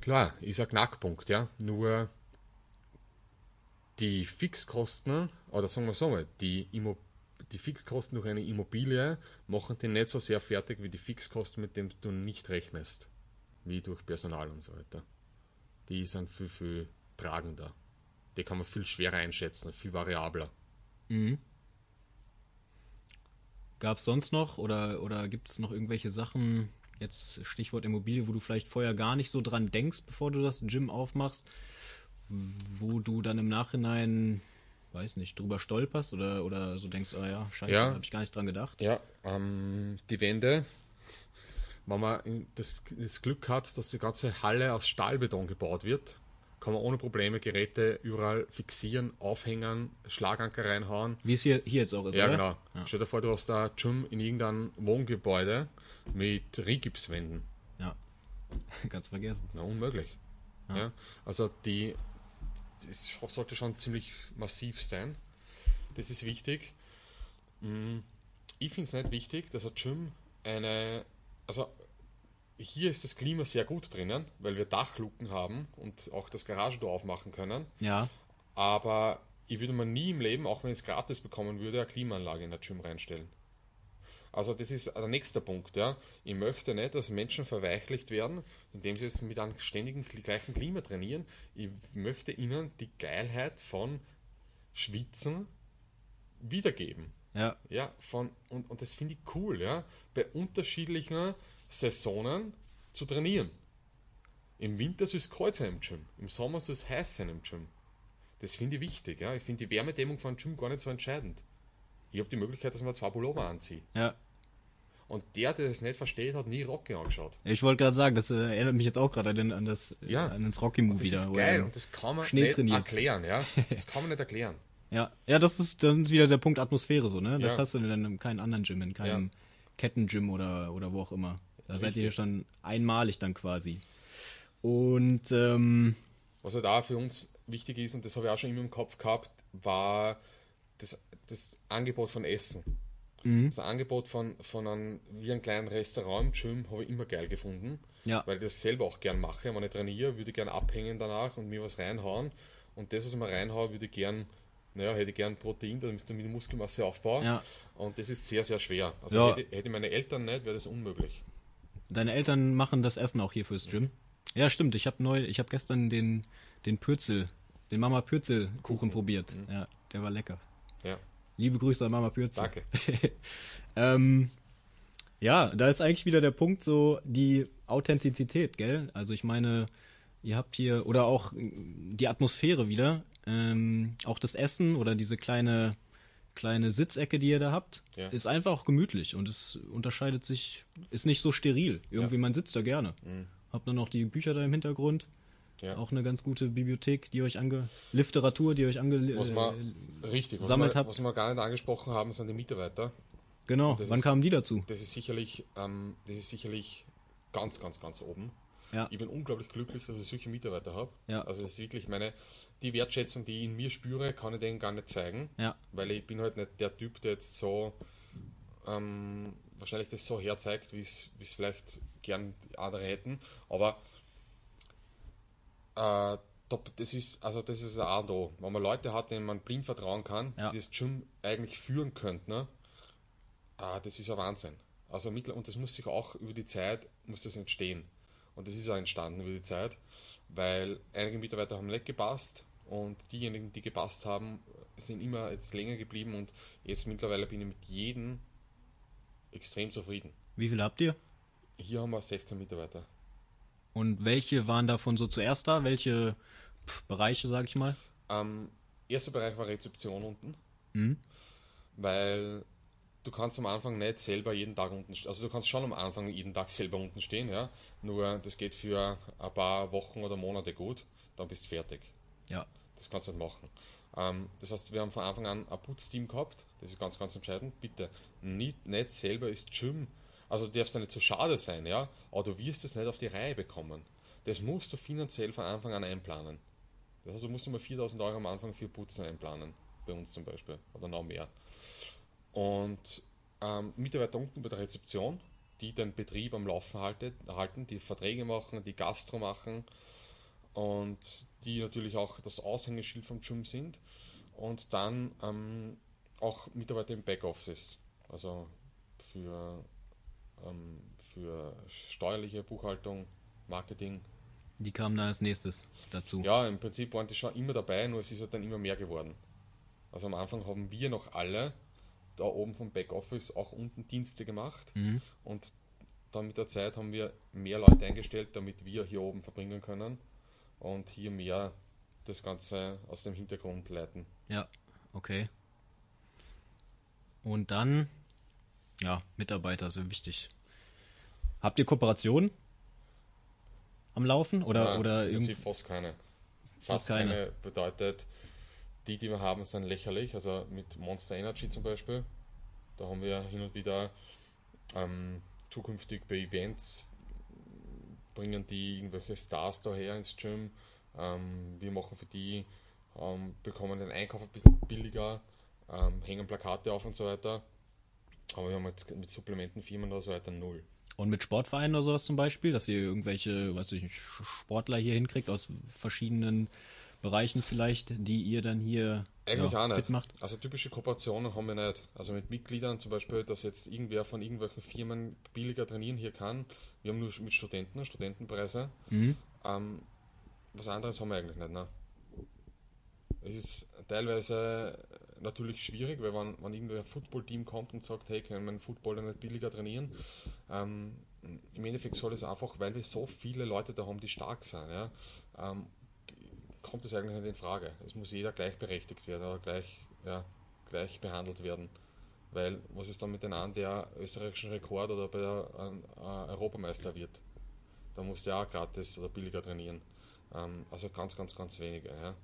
klar, ist ein Knackpunkt, ja. Nur die Fixkosten, oder sagen wir so mal, die, Immo die Fixkosten durch eine Immobilie machen den nicht so sehr fertig wie die Fixkosten, mit denen du nicht rechnest. Wie durch Personal und so weiter. Die sind viel, viel tragender. Die kann man viel schwerer einschätzen, viel variabler. Gab es sonst noch oder, oder gibt es noch irgendwelche Sachen, jetzt Stichwort Immobilie, wo du vielleicht vorher gar nicht so dran denkst, bevor du das Gym aufmachst, wo du dann im Nachhinein, weiß nicht, drüber stolperst oder, oder so denkst, oh ja, scheiße, Ja. habe ich gar nicht dran gedacht. Ja, ähm, die Wände, wenn man das, das Glück hat, dass die ganze Halle aus Stahlbeton gebaut wird, kann man ohne Probleme Geräte überall fixieren, aufhängen, Schlaganker reinhauen. Wie es hier, hier jetzt auch ist, Ja, oder? genau. Stell dir vor, du hast da Gym in irgendeinem Wohngebäude mit Rigipswänden. Ja. Ganz vergessen. Na, unmöglich. Ja. Also die das sollte schon ziemlich massiv sein. Das ist wichtig. Mm, Ich finde es nicht wichtig, dass ein Gym eine. Also hier ist das Klima sehr gut drinnen, weil wir Dachluken haben und auch das Garagentor aufmachen können. Ja. Aber ich würde mir nie im Leben, auch wenn ich es gratis bekommen würde, eine Klimaanlage in ein Gym reinstellen. Also das ist der nächste Punkt. Ja. Ich möchte nicht, dass Menschen verweichlicht werden, indem sie jetzt mit einem ständigen gl- gleichen Klima trainieren. Ich möchte ihnen die Geilheit von Schwitzen wiedergeben. Ja. Ja, von, und, und das finde ich cool, ja, bei unterschiedlichen Saisonen zu trainieren. Im Winter soll es kalt sein im Gym, im Sommer soll es heiß sein im Gym. Das finde ich wichtig, ja. Ich finde die Wärmedämmung von einem Gym gar nicht so entscheidend. Ich habe die Möglichkeit, dass man zwei Pullover anzieht. Ja. Und der, der das nicht versteht, hat nie Rocky angeschaut. Ich wollte gerade sagen, das äh, erinnert mich jetzt auch gerade an, an das Ja. an das Rocky-Movie Das da. ist geil und das kann man nicht trainiert. erklären, ja. Das kann man nicht erklären. Ja, ja, das ist dann ist wieder der Punkt Atmosphäre so, ne? Das Ja. hast du in einem, keinem anderen Gym, in keinem Ja. Kettengym oder, oder wo auch immer. Da seid Richtig. ihr schon einmalig dann quasi. Und ähm, Was halt auch für uns wichtig ist, und das habe ich auch schon immer im Kopf gehabt, war das, das Angebot von Essen. Das Angebot von, von einem, wie einem kleinen Restaurant im Gym habe ich immer geil gefunden, ja, weil ich das selber auch gern mache. Wenn ich trainiere, würde ich gern abhängen danach und mir was reinhauen. Und das, was ich mir reinhaue, würde ich gern, naja, hätte ich gern Protein, damit ich die Muskelmasse aufbaue. Ja. Und das ist sehr, sehr schwer. Also Ja. hätte, hätte ich meine Eltern nicht, wäre das unmöglich. Deine Eltern machen das Essen auch hier fürs Gym. Ja, stimmt. Ich habe neu, ich habe gestern den den Pürzel den Mama Pürzel Kuchen probiert. Ja, der war lecker. Ja, Liebe Grüße an Mama Pürzel. danke. Ähm, ja, da ist eigentlich wieder der Punkt so die Authentizität, gell? Also ich meine, ihr habt hier oder auch die Atmosphäre wieder, ähm, auch das Essen oder diese kleine kleine Sitzecke, die ihr da habt, Ja. ist einfach auch gemütlich und es unterscheidet sich, ist nicht so steril. Irgendwie man sitzt da gerne. Habt dann noch die Bücher da im Hintergrund. Mhm. Ja. Auch eine ganz gute Bibliothek, die euch ange Literatur, die euch ange Was äh, wir, richtig, was sammelt wir, habt. was wir gar nicht angesprochen haben, sind die Mitarbeiter. genau. Wann ist- kamen die dazu? Das ist sicherlich, ähm, das ist sicherlich ganz, ganz, ganz oben. Ja. Ich bin unglaublich glücklich, dass ich solche Mitarbeiter habe. Ja. Also das ist wirklich meine, die Wertschätzung, die ich in mir spüre, kann ich denen gar nicht zeigen. Ja. Weil ich bin halt nicht der Typ, der jetzt so ähm, wahrscheinlich das so herzeigt, wie es vielleicht gern andere hätten. Aber äh, das ist also das ist ein A und O. Wenn man Leute hat, denen man blind vertrauen kann, Ja. die das Gym eigentlich führen könnten, ne? Ah, das ist ein Wahnsinn. Also mittel und das muss sich auch über die Zeit muss das entstehen. Und das ist auch entstanden über die Zeit, weil einige Mitarbeiter haben nicht gepasst und diejenigen, die gepasst haben, sind immer jetzt länger geblieben und jetzt mittlerweile bin ich mit jedem extrem zufrieden. Wie viele habt ihr? Hier haben wir 16 Mitarbeiter. Und welche waren davon so zuerst da? Welche pff, Bereiche, sag ich mal? Ähm, erster Bereich war Rezeption unten, Mhm. weil du kannst am Anfang nicht selber jeden Tag unten stehen. Also du kannst schon am Anfang jeden Tag selber unten stehen, ja. Nur das geht für ein paar Wochen oder Monate gut, dann bist du fertig. Ja. Das kannst du nicht machen. Ähm, das heißt, wir haben von Anfang an ein Putzteam gehabt. Das ist ganz, ganz entscheidend. Bitte nicht, nicht selber ist Gym. Also du darfst ja nicht so schade sein, ja, aber du wirst es nicht auf die Reihe bekommen. Das musst du finanziell von Anfang an einplanen. Das heißt, du musst immer 4000 Euro am Anfang für Putzen einplanen. Bei uns zum Beispiel. Oder noch mehr. Und ähm, Mitarbeiter unten bei der Rezeption, die den Betrieb am Laufen halten, die Verträge machen, die Gastro machen und die natürlich auch das Aushängeschild vom Gym sind. Und dann ähm, auch Mitarbeiter im Backoffice, also für, ähm, für steuerliche Buchhaltung, Marketing. Die kamen dann als nächstes dazu. Ja, im Prinzip waren die schon immer dabei, nur es ist halt dann immer mehr geworden. Also am Anfang haben wir noch alle da oben vom Backoffice auch unten Dienste gemacht Mhm. und dann mit der Zeit haben wir mehr Leute eingestellt, damit wir hier oben verbringen können und hier mehr das Ganze aus dem Hintergrund leiten. Ja, okay. Und dann, ja, Mitarbeiter sind wichtig. Habt ihr Kooperationen am Laufen oder Nein, oder im irgend Prinzip fast keine. Fast keine. keine. bedeutet, die, die wir haben, sind lächerlich. Also mit Monster Energy zum Beispiel, da haben wir hin und wieder ähm, zukünftig bei Events bringen die irgendwelche Stars daher ins Gym. Ähm, wir machen für die, ähm, bekommen den Einkauf ein bisschen billiger, ähm, hängen Plakate auf und so weiter. Aber wir haben jetzt mit Supplementenfirmen oder so weiter null. und mit Sportvereinen oder sowas zum Beispiel, dass ihr irgendwelche, weiß ich nicht, Sportler hier hinkriegt aus verschiedenen Bereichen vielleicht, die ihr dann hier Eigentlich ja, auch nicht. macht. Also typische Kooperationen haben wir nicht. Also mit Mitgliedern zum Beispiel, dass jetzt irgendwer von irgendwelchen Firmen billiger trainieren hier kann. Wir haben nur mit Studenten, Studentenpreise. Mhm. Ähm, was anderes haben wir eigentlich nicht. Ne? Es ist teilweise natürlich schwierig, weil wenn, wenn irgendwer ein Football-Team kommt und sagt, hey, können wir einen Footballer nicht billiger trainieren? Ähm, Im Endeffekt soll es einfach, weil wir so viele Leute da haben, die stark sind, ja, ähm, kommt es eigentlich nicht in Frage. Es muss jeder gleichberechtigt werden oder gleich, ja, gleich behandelt werden. Weil, was ist dann mit den anderen, der österreichischen Rekord oder bei der äh, Europameister wird? Da muss der auch gratis oder billiger trainieren. Ähm, also ganz, ganz, ganz wenige, ja.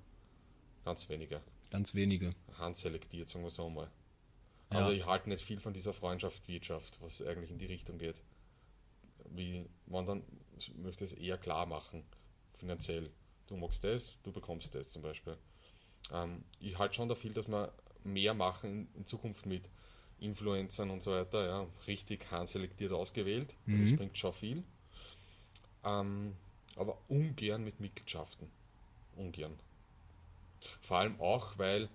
Ganz wenige. Ganz wenige. Handselektiert, sagen wir so mal. Ja. Also ich halte nicht viel von dieser Freundschaftswirtschaft, was eigentlich in die Richtung geht. Wie man dann möchte es eher klar machen, finanziell. Du magst das, du bekommst das zum Beispiel. Ähm, ich halte schon da viel, dass wir mehr machen in, in Zukunft mit Influencern und so weiter, ja, richtig handselektiert ausgewählt. Mhm. Das bringt schon viel. Ähm, aber ungern mit Mitgliedschaften. Ungern. Vor allem auch, weil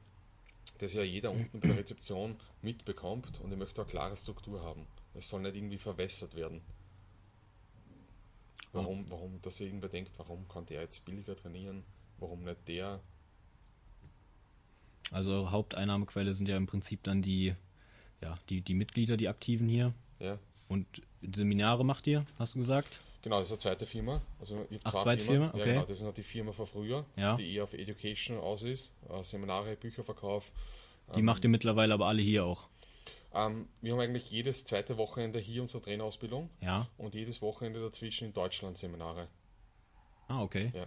das ja jeder unten bei der Rezeption mitbekommt und ich möchte eine klare Struktur haben. Es soll nicht irgendwie verwässert werden. Warum, warum, dass irgendwer denkt, warum kann der jetzt billiger trainieren, warum nicht der? Also Haupteinnahmequelle sind ja im Prinzip dann die, ja, die, die Mitglieder, die Aktiven hier. Ja. Und Seminare macht ihr, hast du gesagt? Genau, das ist eine zweite Firma. Also ich Ach, zwei zweite. Firma, Ja, okay. genau, das ist noch die Firma von früher, Ja. die eher auf Education aus ist. Äh, Seminare, Bücherverkauf. Die macht ihr mittlerweile aber alle hier auch. Ähm, wir haben eigentlich jedes zweite Wochenende hier unsere Trainerausbildung Ja. und jedes Wochenende dazwischen in Deutschland Seminare. Ah, okay. Ja.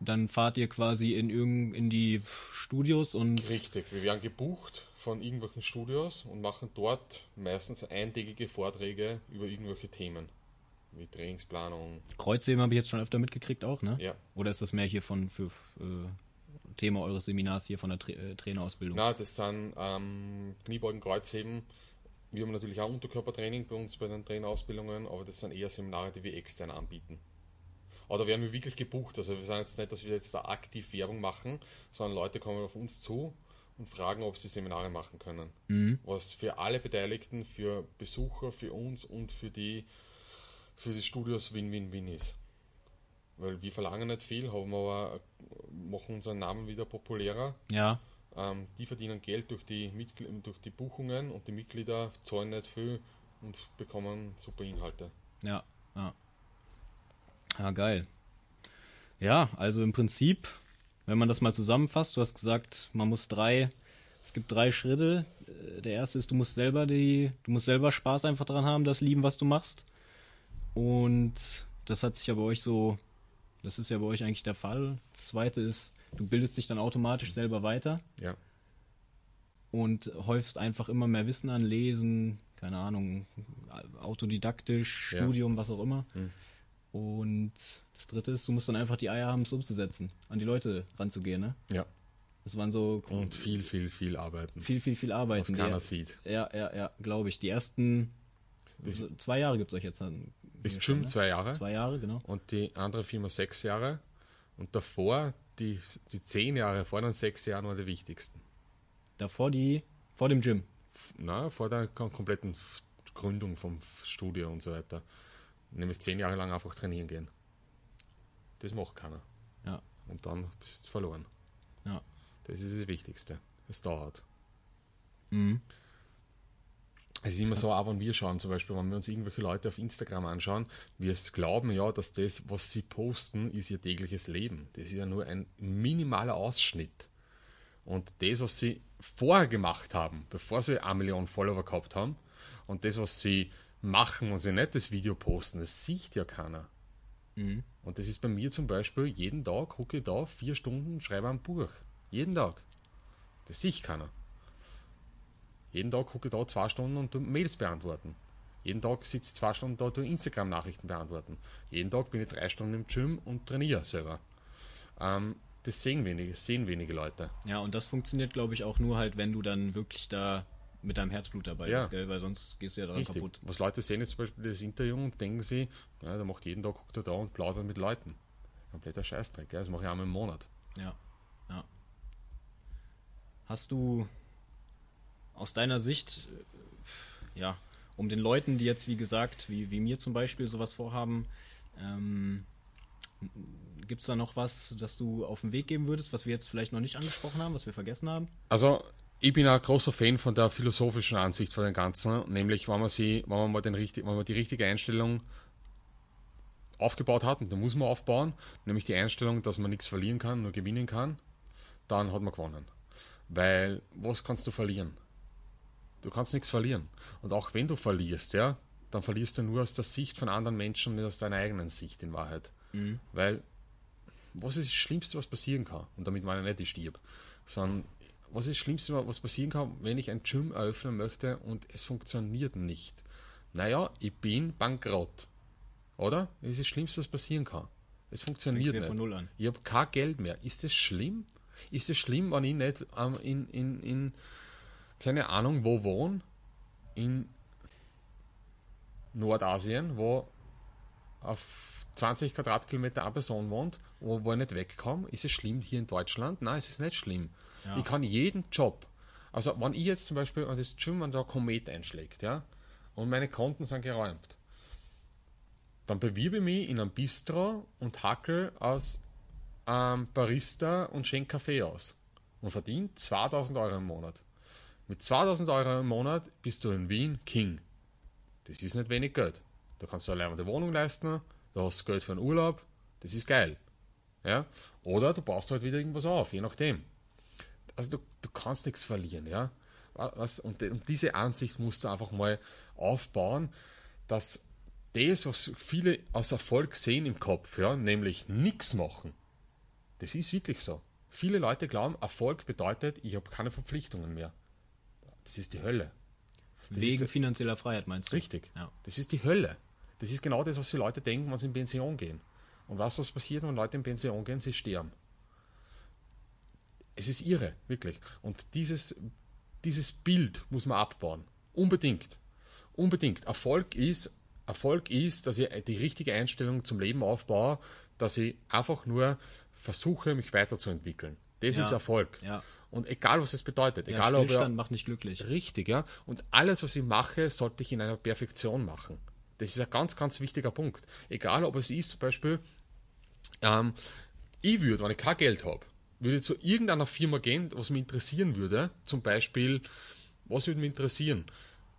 Dann fahrt ihr quasi in irgend in die Studios und Richtig, wir werden gebucht von irgendwelchen Studios und machen dort meistens eintägige Vorträge über irgendwelche Themen. Wie Trainingsplanung. Kreuzheben habe ich jetzt schon öfter mitgekriegt auch, ne? Ja. Oder ist das mehr hier von für äh, Thema eures Seminars hier von der Tra äh, Trainerausbildung? Na, das sind ähm, Kniebeugen, Kreuzheben. Wir haben natürlich auch Unterkörpertraining bei uns bei den Trainerausbildungen, aber das sind eher Seminare, die wir extern anbieten. Aber da werden wir wirklich gebucht. Also wir sagen jetzt nicht, dass wir jetzt da aktiv Werbung machen, sondern Leute kommen auf uns zu und fragen, ob sie Seminare machen können. Was für alle Beteiligten, für Besucher, für uns und für die, für die Studios Win-Win-Win ist. Weil wir verlangen nicht viel, haben aber machen unseren Namen wieder populärer. Ja. Ähm, die verdienen Geld durch die, Mitgl durch die Buchungen und die Mitglieder zahlen nicht viel und bekommen super Inhalte. Ja, ja. Ja, geil. Ja, also im Prinzip, wenn man das mal zusammenfasst, du hast gesagt, man muss drei, es gibt drei Schritte. Der erste ist, du musst selber die, du musst selber Spaß einfach dran haben, das lieben, was du machst. Und das hat sich ja bei euch so, das ist ja bei euch eigentlich der Fall. Das zweite ist, du bildest dich dann automatisch selber weiter Ja. und häufst einfach immer mehr Wissen an, Lesen, keine Ahnung, autodidaktisch, Ja. Studium, was auch immer. Hm. Und das dritte ist, du musst dann einfach die Eier haben, es umzusetzen, an die Leute ranzugehen, ne? Ja. Das waren so Und viel, viel, viel arbeiten. viel, viel, viel Arbeit. was keiner sieht. Ja, ja, ja, glaube ich. Die ersten so, zwei Jahre gibt es euch jetzt. dann Ist schon ne? zwei Jahre Zwei Jahre, genau. und die andere Firma sechs Jahre. Und davor, die, die zehn Jahre vor den sechs Jahren waren die wichtigsten. Davor die, vor dem Gym. Na, vor der kom kompletten Gründung vom Studio und so weiter. Nämlich zehn Jahre lang einfach trainieren gehen. Das macht keiner. Ja, Und dann bist du verloren. ja. Das ist das Wichtigste. Es dauert. Mhm. Es ist immer so, auch wenn wir schauen, zum Beispiel, wenn wir uns irgendwelche Leute auf Instagram anschauen, wir glauben ja, dass das, was sie posten, ist ihr tägliches Leben. Das ist ja nur ein minimaler Ausschnitt. Und das, was sie vorher gemacht haben, bevor sie eine Million Follower gehabt haben, und das, was sie machen, wenn sie nicht das Video posten, das sieht ja keiner. Mhm. Und das ist bei mir zum Beispiel, jeden Tag gucke ich da vier Stunden, schreibe ein Buch. Jeden Tag. Das sieht keiner. Jeden Tag gucke ich da zwei Stunden und tu Mails beantworten. Jeden Tag sitze ich zwei Stunden da und tu Instagram-Nachrichten beantworten. Jeden Tag bin ich drei Stunden im Gym und trainiere selber. Ähm, das sehen wenige, sehen wenige Leute. Ja, und das funktioniert, glaube ich, auch nur halt, wenn du dann wirklich da mit deinem Herzblut dabei Ja. bist, gell? Weil sonst gehst du ja daran Richtig. kaputt. Was Leute sehen jetzt zum Beispiel das Interview und denken sie, ja, der macht jeden Tag, guckt er da und plaudert mit Leuten. Kompletter Scheißdreck, ja, das mache ich einmal im Monat. Ja, ja. Hast du aus deiner Sicht, äh, ja, um den Leuten, die jetzt, wie gesagt, wie, wie mir zum Beispiel sowas vorhaben, ähm, gibt es da noch was, das du auf den Weg geben würdest, was wir jetzt vielleicht noch nicht angesprochen haben, was wir vergessen haben? Also, ich bin ein großer Fan von der philosophischen Ansicht von dem Ganzen, nämlich wenn man sie, wenn man mal den richtig, wenn man die richtige Einstellung aufgebaut hat, und da muss man aufbauen, nämlich die Einstellung, dass man nichts verlieren kann, nur gewinnen kann, dann hat man gewonnen. Weil, was kannst du verlieren? Du kannst nichts verlieren. Und auch wenn du verlierst, ja, dann verlierst du nur aus der Sicht von anderen Menschen, nicht aus deiner eigenen Sicht in Wahrheit. Weil, was ist das Schlimmste, was passieren kann? Und damit meine ich nicht, ich stirb, sondern was ist das Schlimmste, was passieren kann, wenn ich ein Gym eröffnen möchte und es funktioniert nicht? Naja, ich bin bankrott. Oder? Das ist das Schlimmste, was passieren kann. Es funktioniert nicht. von Null an. Ich habe kein Geld mehr. Ist das schlimm? Ist es schlimm, wenn ich nicht ähm, in, in, in, keine Ahnung, wo wohne? In Nordasien, wo auf 20 Quadratkilometer eine Person wohnt, wo, wo ich nicht wegkomme? Ist es schlimm hier in Deutschland? Nein, es ist nicht schlimm. Ja. Ich kann jeden Job, also wenn ich jetzt zum Beispiel das Gym, wenn da ein Komet einschlägt, ja, und meine Konten sind geräumt, dann bewirbe ich mich in einem Bistro und hackel als ähm, Barista und schenke Kaffee aus. und verdient 2000 Euro im Monat. Mit 2000 Euro im Monat bist du in Wien King. Das ist nicht wenig Geld. Da kannst du eine Wohnung leisten, da hast du Geld für einen Urlaub, das ist geil. Ja? Oder du baust halt wieder irgendwas auf, je nachdem. Also du, du kannst nichts verlieren, ja. Was, und, und diese Ansicht musst du einfach mal aufbauen, dass das, was viele als Erfolg sehen im Kopf, ja, nämlich nichts machen, das ist wirklich so. Viele Leute glauben, Erfolg bedeutet, ich habe keine Verpflichtungen mehr. Das ist die Hölle. Das Wegen finanzieller Freiheit meinst du? Richtig. Ja. Das ist die Hölle. Das ist genau das, was die Leute denken, wenn sie in Pension gehen. Und was, was passiert, wenn Leute in Pension gehen? Sie sterben. Es ist irre, wirklich. Und dieses, dieses Bild muss man abbauen. Unbedingt. Unbedingt. Erfolg ist, Erfolg ist, dass ich die richtige Einstellung zum Leben aufbaue, dass ich einfach nur versuche, mich weiterzuentwickeln. Das ja. ist Erfolg. Ja. Und egal, was es bedeutet. Ja, egal, ob er, macht nicht glücklich. Richtig, ja. Und alles, was ich mache, sollte ich in einer Perfektion machen. Das ist ein ganz, ganz wichtiger Punkt. Egal, ob es ist, zum Beispiel, ähm, ich würde, wenn ich kein Geld habe, würde zu irgendeiner Firma gehen, was mich interessieren würde. Zum Beispiel, was würde mich interessieren?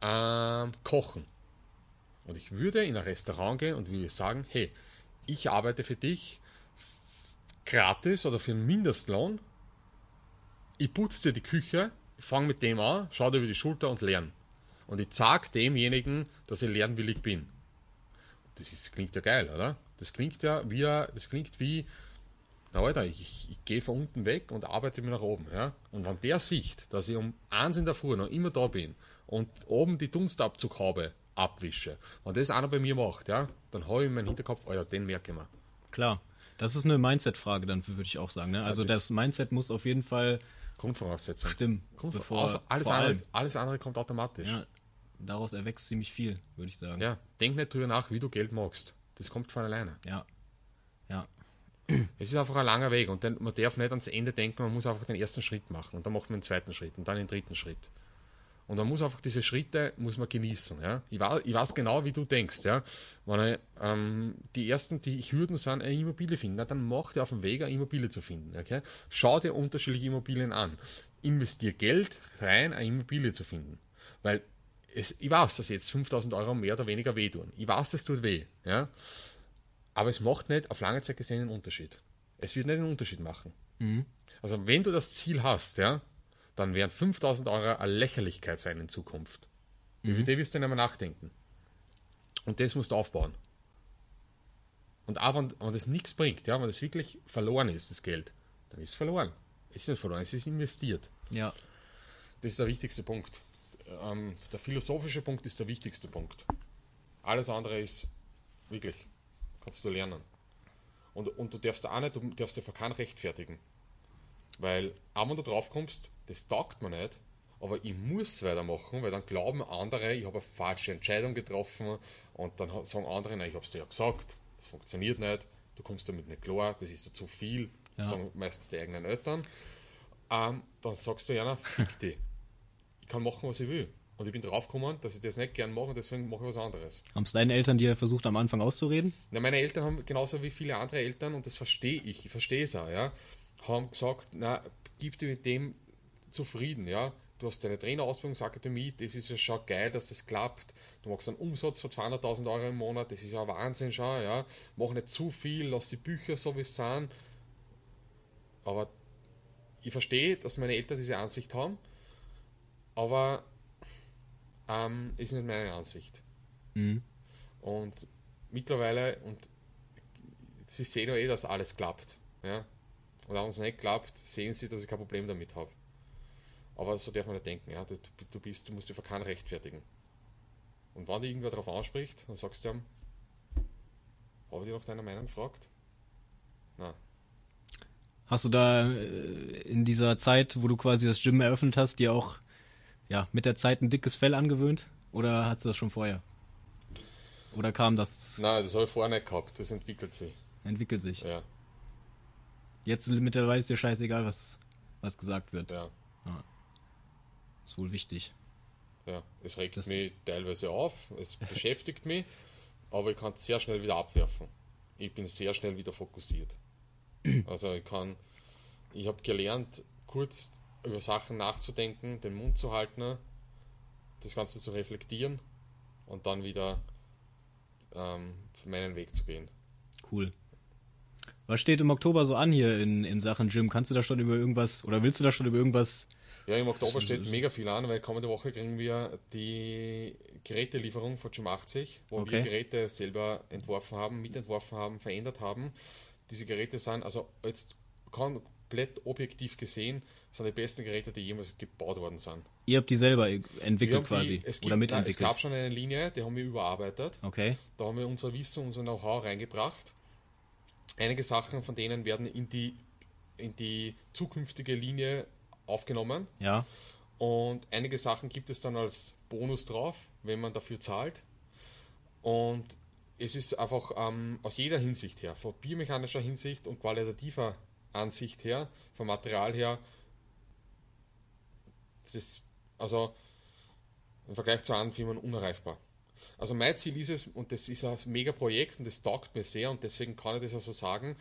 Ähm, kochen. Und ich würde in ein Restaurant gehen und würde sagen, hey, ich arbeite für dich gratis oder für einen Mindestlohn. Ich putze dir die Küche, fange mit dem an, schau dir über die Schulter und lerne. Und ich sage demjenigen, dass ich lernwillig bin. Das ist, klingt ja geil, oder? Das klingt ja wie, das klingt wie, na Alter, ich, ich gehe von unten weg und arbeite mir nach oben. Ja? Und wenn der sieht, dass ich um eins in der Früh noch immer da bin und oben die Dunstabzughaube abwische, wenn das einer bei mir macht, ja, dann habe ich in meinem Hinterkopf, Alter, den merke ich mir. Klar. Das ist eine Mindset-Frage, dann würde ich auch sagen. Ne? Also das, das Mindset muss auf jeden Fall Grundvoraussetzung. Stimmen. Grundvor also alles, andere, alles andere kommt automatisch. Ja, daraus erwächst ziemlich viel, würde ich sagen. Ja, denk nicht drüber nach, wie du Geld magst. Das kommt von alleine. Ja. Ja. Es ist einfach ein langer Weg und dann, man darf nicht ans Ende denken, man muss einfach den ersten Schritt machen und dann macht man den zweiten Schritt und dann den dritten Schritt. Und man muss einfach diese Schritte muss man genießen. Ja? Ich, weiß, ich weiß genau, wie du denkst. Ja? Wenn ich, ähm, die ersten, die Hürden sind, eine Immobilie finden, na, dann mach dir auf dem Weg, eine Immobilie zu finden. Okay? Schau dir unterschiedliche Immobilien an. Investier Geld rein, eine Immobilie zu finden. Weil es, ich weiß, dass jetzt 5000 Euro mehr oder weniger wehtun. Ich weiß, das tut weh. Ja? Aber es macht nicht auf lange Zeit gesehen einen Unterschied. Es wird nicht einen Unterschied machen. Mhm. Also wenn du das Ziel hast, ja, dann werden 5000 Euro eine Lächerlichkeit sein in Zukunft. Mhm. Über die wirst du nicht mehr nachdenken. Und das musst du aufbauen. Und auch wenn, wenn das nichts bringt, ja, wenn das wirklich verloren ist, das Geld, dann ist es verloren. Es ist nicht verloren, es ist investiert. Ja. Das ist der wichtigste Punkt. Ähm, der philosophische Punkt ist der wichtigste Punkt. Alles andere ist wirklich Kannst du lernen. Und, und du darfst auch nicht, du darfst dir für keinen rechtfertigen. Weil, auch wenn du drauf kommst, das taugt mir nicht, aber ich muss weitermachen, weil dann glauben andere, ich habe eine falsche Entscheidung getroffen und dann sagen andere, nein, ich habe es dir ja gesagt, das funktioniert nicht, du kommst damit nicht klar, das ist ja zu viel, ja. sagen meistens die eigenen Eltern. Ähm, dann sagst du, ja, fick dich. Ich kann machen, was ich will. Und ich bin draufgekommen, dass ich das nicht gern mache und deswegen mache ich was anderes. Haben es deine Eltern dir versucht am Anfang auszureden? Na, meine Eltern haben genauso wie viele andere Eltern, und das verstehe ich, ich verstehe es auch, ja, haben gesagt, na, gib dir mit dem zufrieden, ja. Du hast deine Trainerausbildungsakademie, das ist ja schon geil, dass das klappt. Du machst einen Umsatz von 200.000 Euro im Monat, das ist ja Wahnsinn schon, ja. Mach nicht zu viel, lass die Bücher so wie es sind. Aber ich verstehe, dass meine Eltern diese Ansicht haben, aber ähm, ist nicht meine Ansicht. Mhm. Und mittlerweile, und sie sehen ja eh, dass alles klappt. Ja? Und wenn es nicht klappt, sehen sie, dass ich kein Problem damit habe. Aber so darf man nicht denken. Ja? Du, du, bist, du musst dich für keinen rechtfertigen. Und wenn dich irgendwer darauf anspricht, dann sagst du ihm, habe ich dich nach deiner Meinung gefragt? Nein. Hast du da äh, in dieser Zeit, wo du quasi das Gym eröffnet hast, dir auch ja, mit der Zeit ein dickes Fell angewöhnt? Oder hat sie das schon vorher? Oder kam das. Nein, das habe ich vorher nicht gehabt. Das entwickelt sich. Entwickelt sich. Ja. Jetzt mittlerweile ist dir scheißegal, was, was gesagt wird. Ja. ja. Ist wohl wichtig. Ja, es regt das mich teilweise auf, es beschäftigt mich, aber ich kann es sehr schnell wieder abwerfen. Ich bin sehr schnell wieder fokussiert. Also ich kann, ich habe gelernt, kurz über Sachen nachzudenken, den Mund zu halten, das Ganze zu reflektieren und dann wieder ähm, meinen Weg zu gehen. Cool. Was steht im Oktober so an hier in, in Sachen Gym? Kannst du da schon über irgendwas oder willst du da schon über irgendwas? Ja, im Oktober steht mega viel an, weil kommende Woche kriegen wir die Gerätelieferung von Gym 80, wo Okay. wir Geräte selber entworfen haben, mitentworfen haben, verändert haben. Diese Geräte sind, also jetzt komplett objektiv gesehen, sind die besten Geräte, die jemals gebaut worden sind. Ihr habt die selber Wir entwickelt haben quasi die, es gibt, oder nein, es mitentwickelt. gab schon eine Linie, die haben wir überarbeitet. okay. Da haben wir unser Wissen, unser Know-how reingebracht. Einige Sachen von denen werden in die, in die zukünftige Linie aufgenommen. Ja. Und einige Sachen gibt es dann als Bonus drauf, wenn man dafür zahlt. Und es ist einfach ähm, aus jeder Hinsicht her, von biomechanischer Hinsicht und qualitativer Ansicht her, vom Material her, das, also im Vergleich zu anderen Firmen unerreichbar. Also mein Ziel ist es, und das ist ein mega Projekt und das taugt mir sehr und deswegen kann ich das also sagen,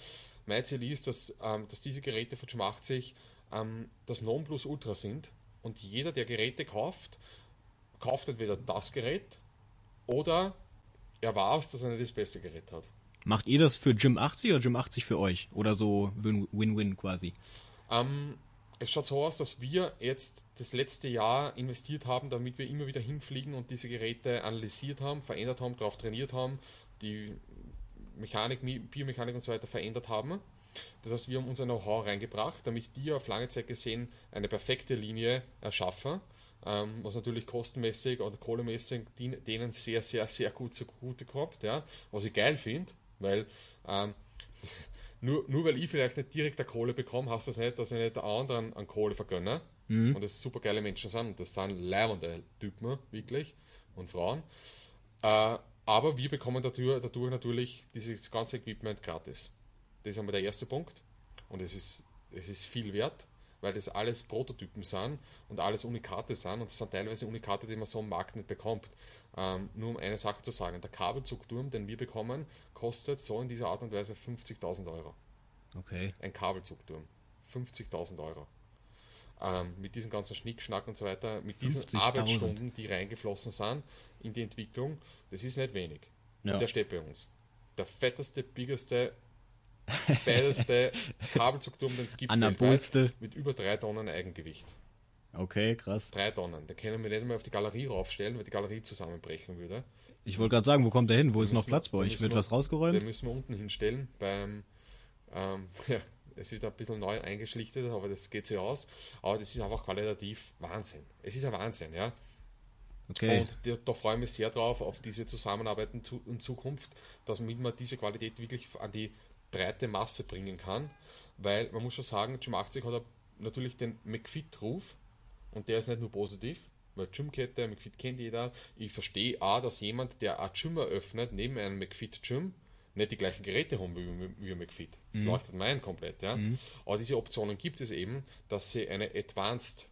mein Ziel ist, dass, ähm, dass diese Geräte von Jim 80 ähm, das Nonplusultra sind und jeder, der Geräte kauft, kauft entweder das Gerät oder er weiß, dass er nicht das beste Gerät hat. Macht ihr das für Gym 80 oder Gym 80 für euch? Oder so Win- Win-Win quasi? Ähm, es schaut so aus, dass wir jetzt das letzte Jahr investiert haben, damit wir immer wieder hinfliegen und diese Geräte analysiert haben, verändert haben, darauf trainiert haben, die Mechanik, Biomechanik und so weiter verändert haben. Das heißt, wir haben unser Know-how reingebracht, damit die auf lange Zeit gesehen eine perfekte Linie erschaffen, ähm, was natürlich kostenmäßig oder kohlemäßig denen sehr, sehr, sehr gut zugute kommt, ja, was ich geil finde, weil ähm, nur, nur weil ich vielleicht nicht direkt eine Kohle bekomme, heißt das nicht, dass ich nicht anderen an Kohle vergönne. Und das super geile Menschen sind. Und das sind leibende Typen, wirklich. Und Frauen. Äh, aber wir bekommen dadurch, dadurch natürlich dieses ganze Equipment gratis. Das ist einmal der erste Punkt. Und es ist, es ist viel wert, weil das alles Prototypen sind und alles Unikate sind. Und das sind teilweise Unikate, die man so am Markt nicht bekommt. Ähm, nur um eine Sache zu sagen: Der Kabelzugturm, den wir bekommen, kostet so in dieser Art und Weise 50.000 Euro. Okay. Ein Kabelzugturm. 50.000 Euro. Ähm, mit diesem ganzen Schnickschnack und so weiter, mit diesen 50.000. Arbeitsstunden, die reingeflossen sind in die Entwicklung, das ist nicht wenig. Ja. Und der steht bei uns. Der fetteste, biggeste, fetteste Kabelzugturm, den es gibt, weltweit, mit über drei Tonnen Eigengewicht. Okay, krass. Drei Tonnen. Den können wir nicht einmal auf die Galerie raufstellen, weil die Galerie zusammenbrechen würde. Ich wollte gerade sagen, wo kommt der hin? Wo ist noch Platz bei da euch? Wird wir- was rausgeräumt? Den müssen wir unten hinstellen. Beim, ähm, ja, es ist ein bisschen neu eingeschlichtet, aber das geht sich aus. Aber das ist einfach qualitativ Wahnsinn. Es ist ein Wahnsinn, ja. Okay. Und da, da freue ich mich sehr drauf, auf diese Zusammenarbeit in, Zu- in Zukunft, dass man diese Qualität wirklich an die breite Masse bringen kann. Weil man muss schon sagen, Gym 80 hat natürlich den McFit-Ruf und der ist nicht nur positiv, weil Gymkette, McFit kennt jeder. Ich verstehe auch, dass jemand, der ein Gym eröffnet, neben einem McFit-Gym, nicht die gleichen Geräte haben wie, wie McFit. Das leuchtet mir ein komplett, ja. Aber diese Optionen gibt es eben, dass sie eine Advanced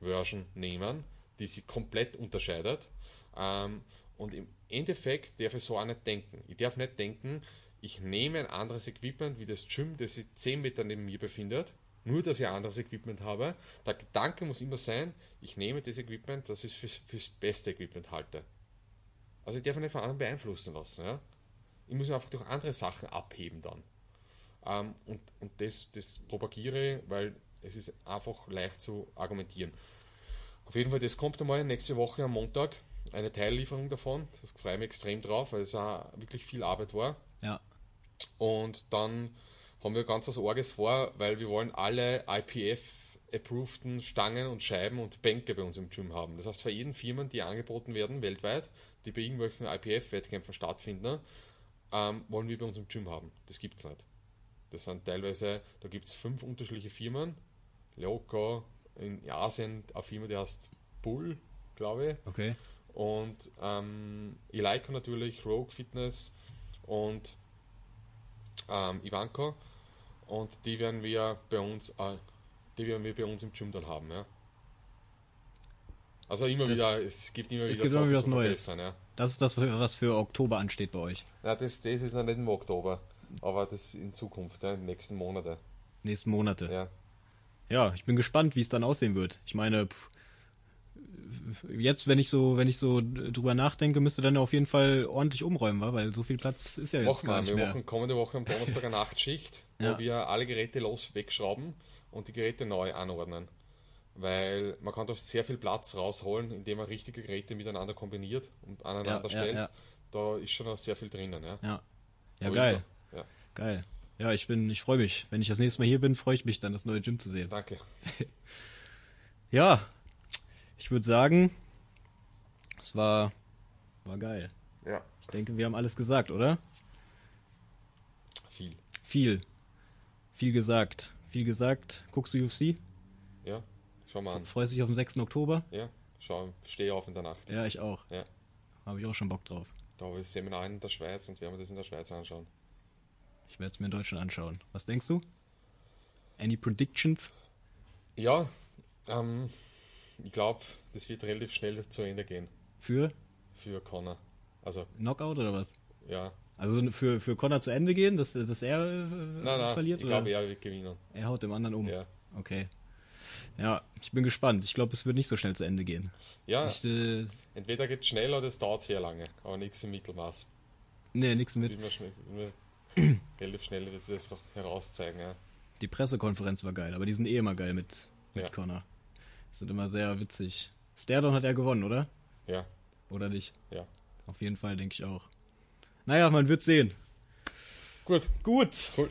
Version nehmen, die sich komplett unterscheidet. Ähm, und im Endeffekt darf ich so auch nicht denken. Ich darf nicht denken, ich nehme ein anderes Equipment wie das Gym, das sich 10 Meter neben mir befindet, nur dass ich anderes Equipment habe. Der Gedanke muss immer sein, ich nehme das Equipment, das ich fürs, fürs beste Equipment halte. Also ich darf mich nicht von anderen beeinflussen lassen. Ja? Ich muss mich einfach durch andere Sachen abheben dann. Ähm, und und das, das propagiere ich, weil es ist einfach leicht zu argumentieren. Auf jeden Fall, das kommt einmal nächste Woche am Montag, eine Teillieferung davon. Da freue ich mich extrem drauf, weil es auch wirklich viel Arbeit war. ja. Und dann haben wir ganz was Orges vor, weil wir wollen alle IPF-approveden Stangen und Scheiben und Bänke bei uns im Gym haben. Das heißt, für jeden Firmen, die angeboten werden weltweit, die bei irgendwelchen IPF-Wettkämpfen stattfinden, ähm, wollen wir bei uns im Gym haben. Das gibt es nicht. Das sind teilweise, da gibt es fünf unterschiedliche Firmen. Loco, in Asien eine Firma, die heißt Bull, glaube ich. Okay. Und ähm, Eleiko natürlich, Rogue Fitness und ähm, Ivanko. Und die werden wir bei uns, äh, die werden wir bei uns im Gym dann haben, ja. Also immer Das- wieder, es gibt immer es wieder gibt immer wieder was Neues. Ja. Das ist das, was für Oktober ansteht bei euch. Ja, das, das ist noch nicht im Oktober, aber das in Zukunft, ja, in den nächsten Monaten. Nächsten Monate. Ja. ja, ich bin gespannt, wie es dann aussehen wird. Ich meine, pff, jetzt, wenn ich so, wenn ich so drüber nachdenke, müsste dann auf jeden Fall ordentlich umräumen, weil so viel Platz ist ja jetzt Machen gar wir. nicht Wir mehr. machen kommende Woche am Donnerstag eine Nachtschicht, Ja. wo wir alle Geräte los wegschrauben und die Geräte neu anordnen. Weil man kann da sehr viel Platz rausholen, indem man richtige Geräte miteinander kombiniert und aneinander Ja, stellt. ja. Da ist schon noch sehr viel drinnen. Ja, Ja, ja geil, Ja, geil. Ja, ich bin, ich freue mich. Wenn ich das nächste Mal hier bin, freue ich mich dann, das neue Gym zu sehen. danke. Ja, ich würde sagen, es war, war geil. Ja, Ich denke, wir haben alles gesagt, oder? viel. Viel. Viel gesagt. Viel gesagt. Guckst du UFC? Ja, schau mal an. Freust dich auf den 6. Oktober? Ja, schau, steh auf in der Nacht. Ja, ich auch. Ja. Habe ich auch schon Bock drauf. Da ich Seminar in der Schweiz und werden wir das in der Schweiz anschauen. Ich werde es mir in Deutschland anschauen. Was denkst du? Any predictions? Ja, ähm, ich glaube, das wird relativ schnell zu Ende gehen Für für Connor. Also, Knockout oder was? ja. Also für, für Connor zu Ende gehen, dass, dass er äh, Nein, nein, verliert? ich oder? glaube, er wird gewinnen. er haut dem anderen um. Ja. Okay. Ja, ich bin gespannt. Ich glaube, es wird nicht so schnell zu Ende gehen. Ja, Ich, äh, entweder geht es schnell oder es dauert sehr lange, aber nichts im Mittelmaß. nee, nix mit. Will man schnell, will man relativ schnell wird es das herauszeigen. Ja. Die Pressekonferenz war geil, aber die sind eh immer geil mit, mit Ja. Connor. Sind immer sehr witzig. Sterdon hat er gewonnen, oder? ja, Oder nicht? ja. Auf jeden Fall, denke ich auch. Naja, man wird sehen. Gut, Gut. cool.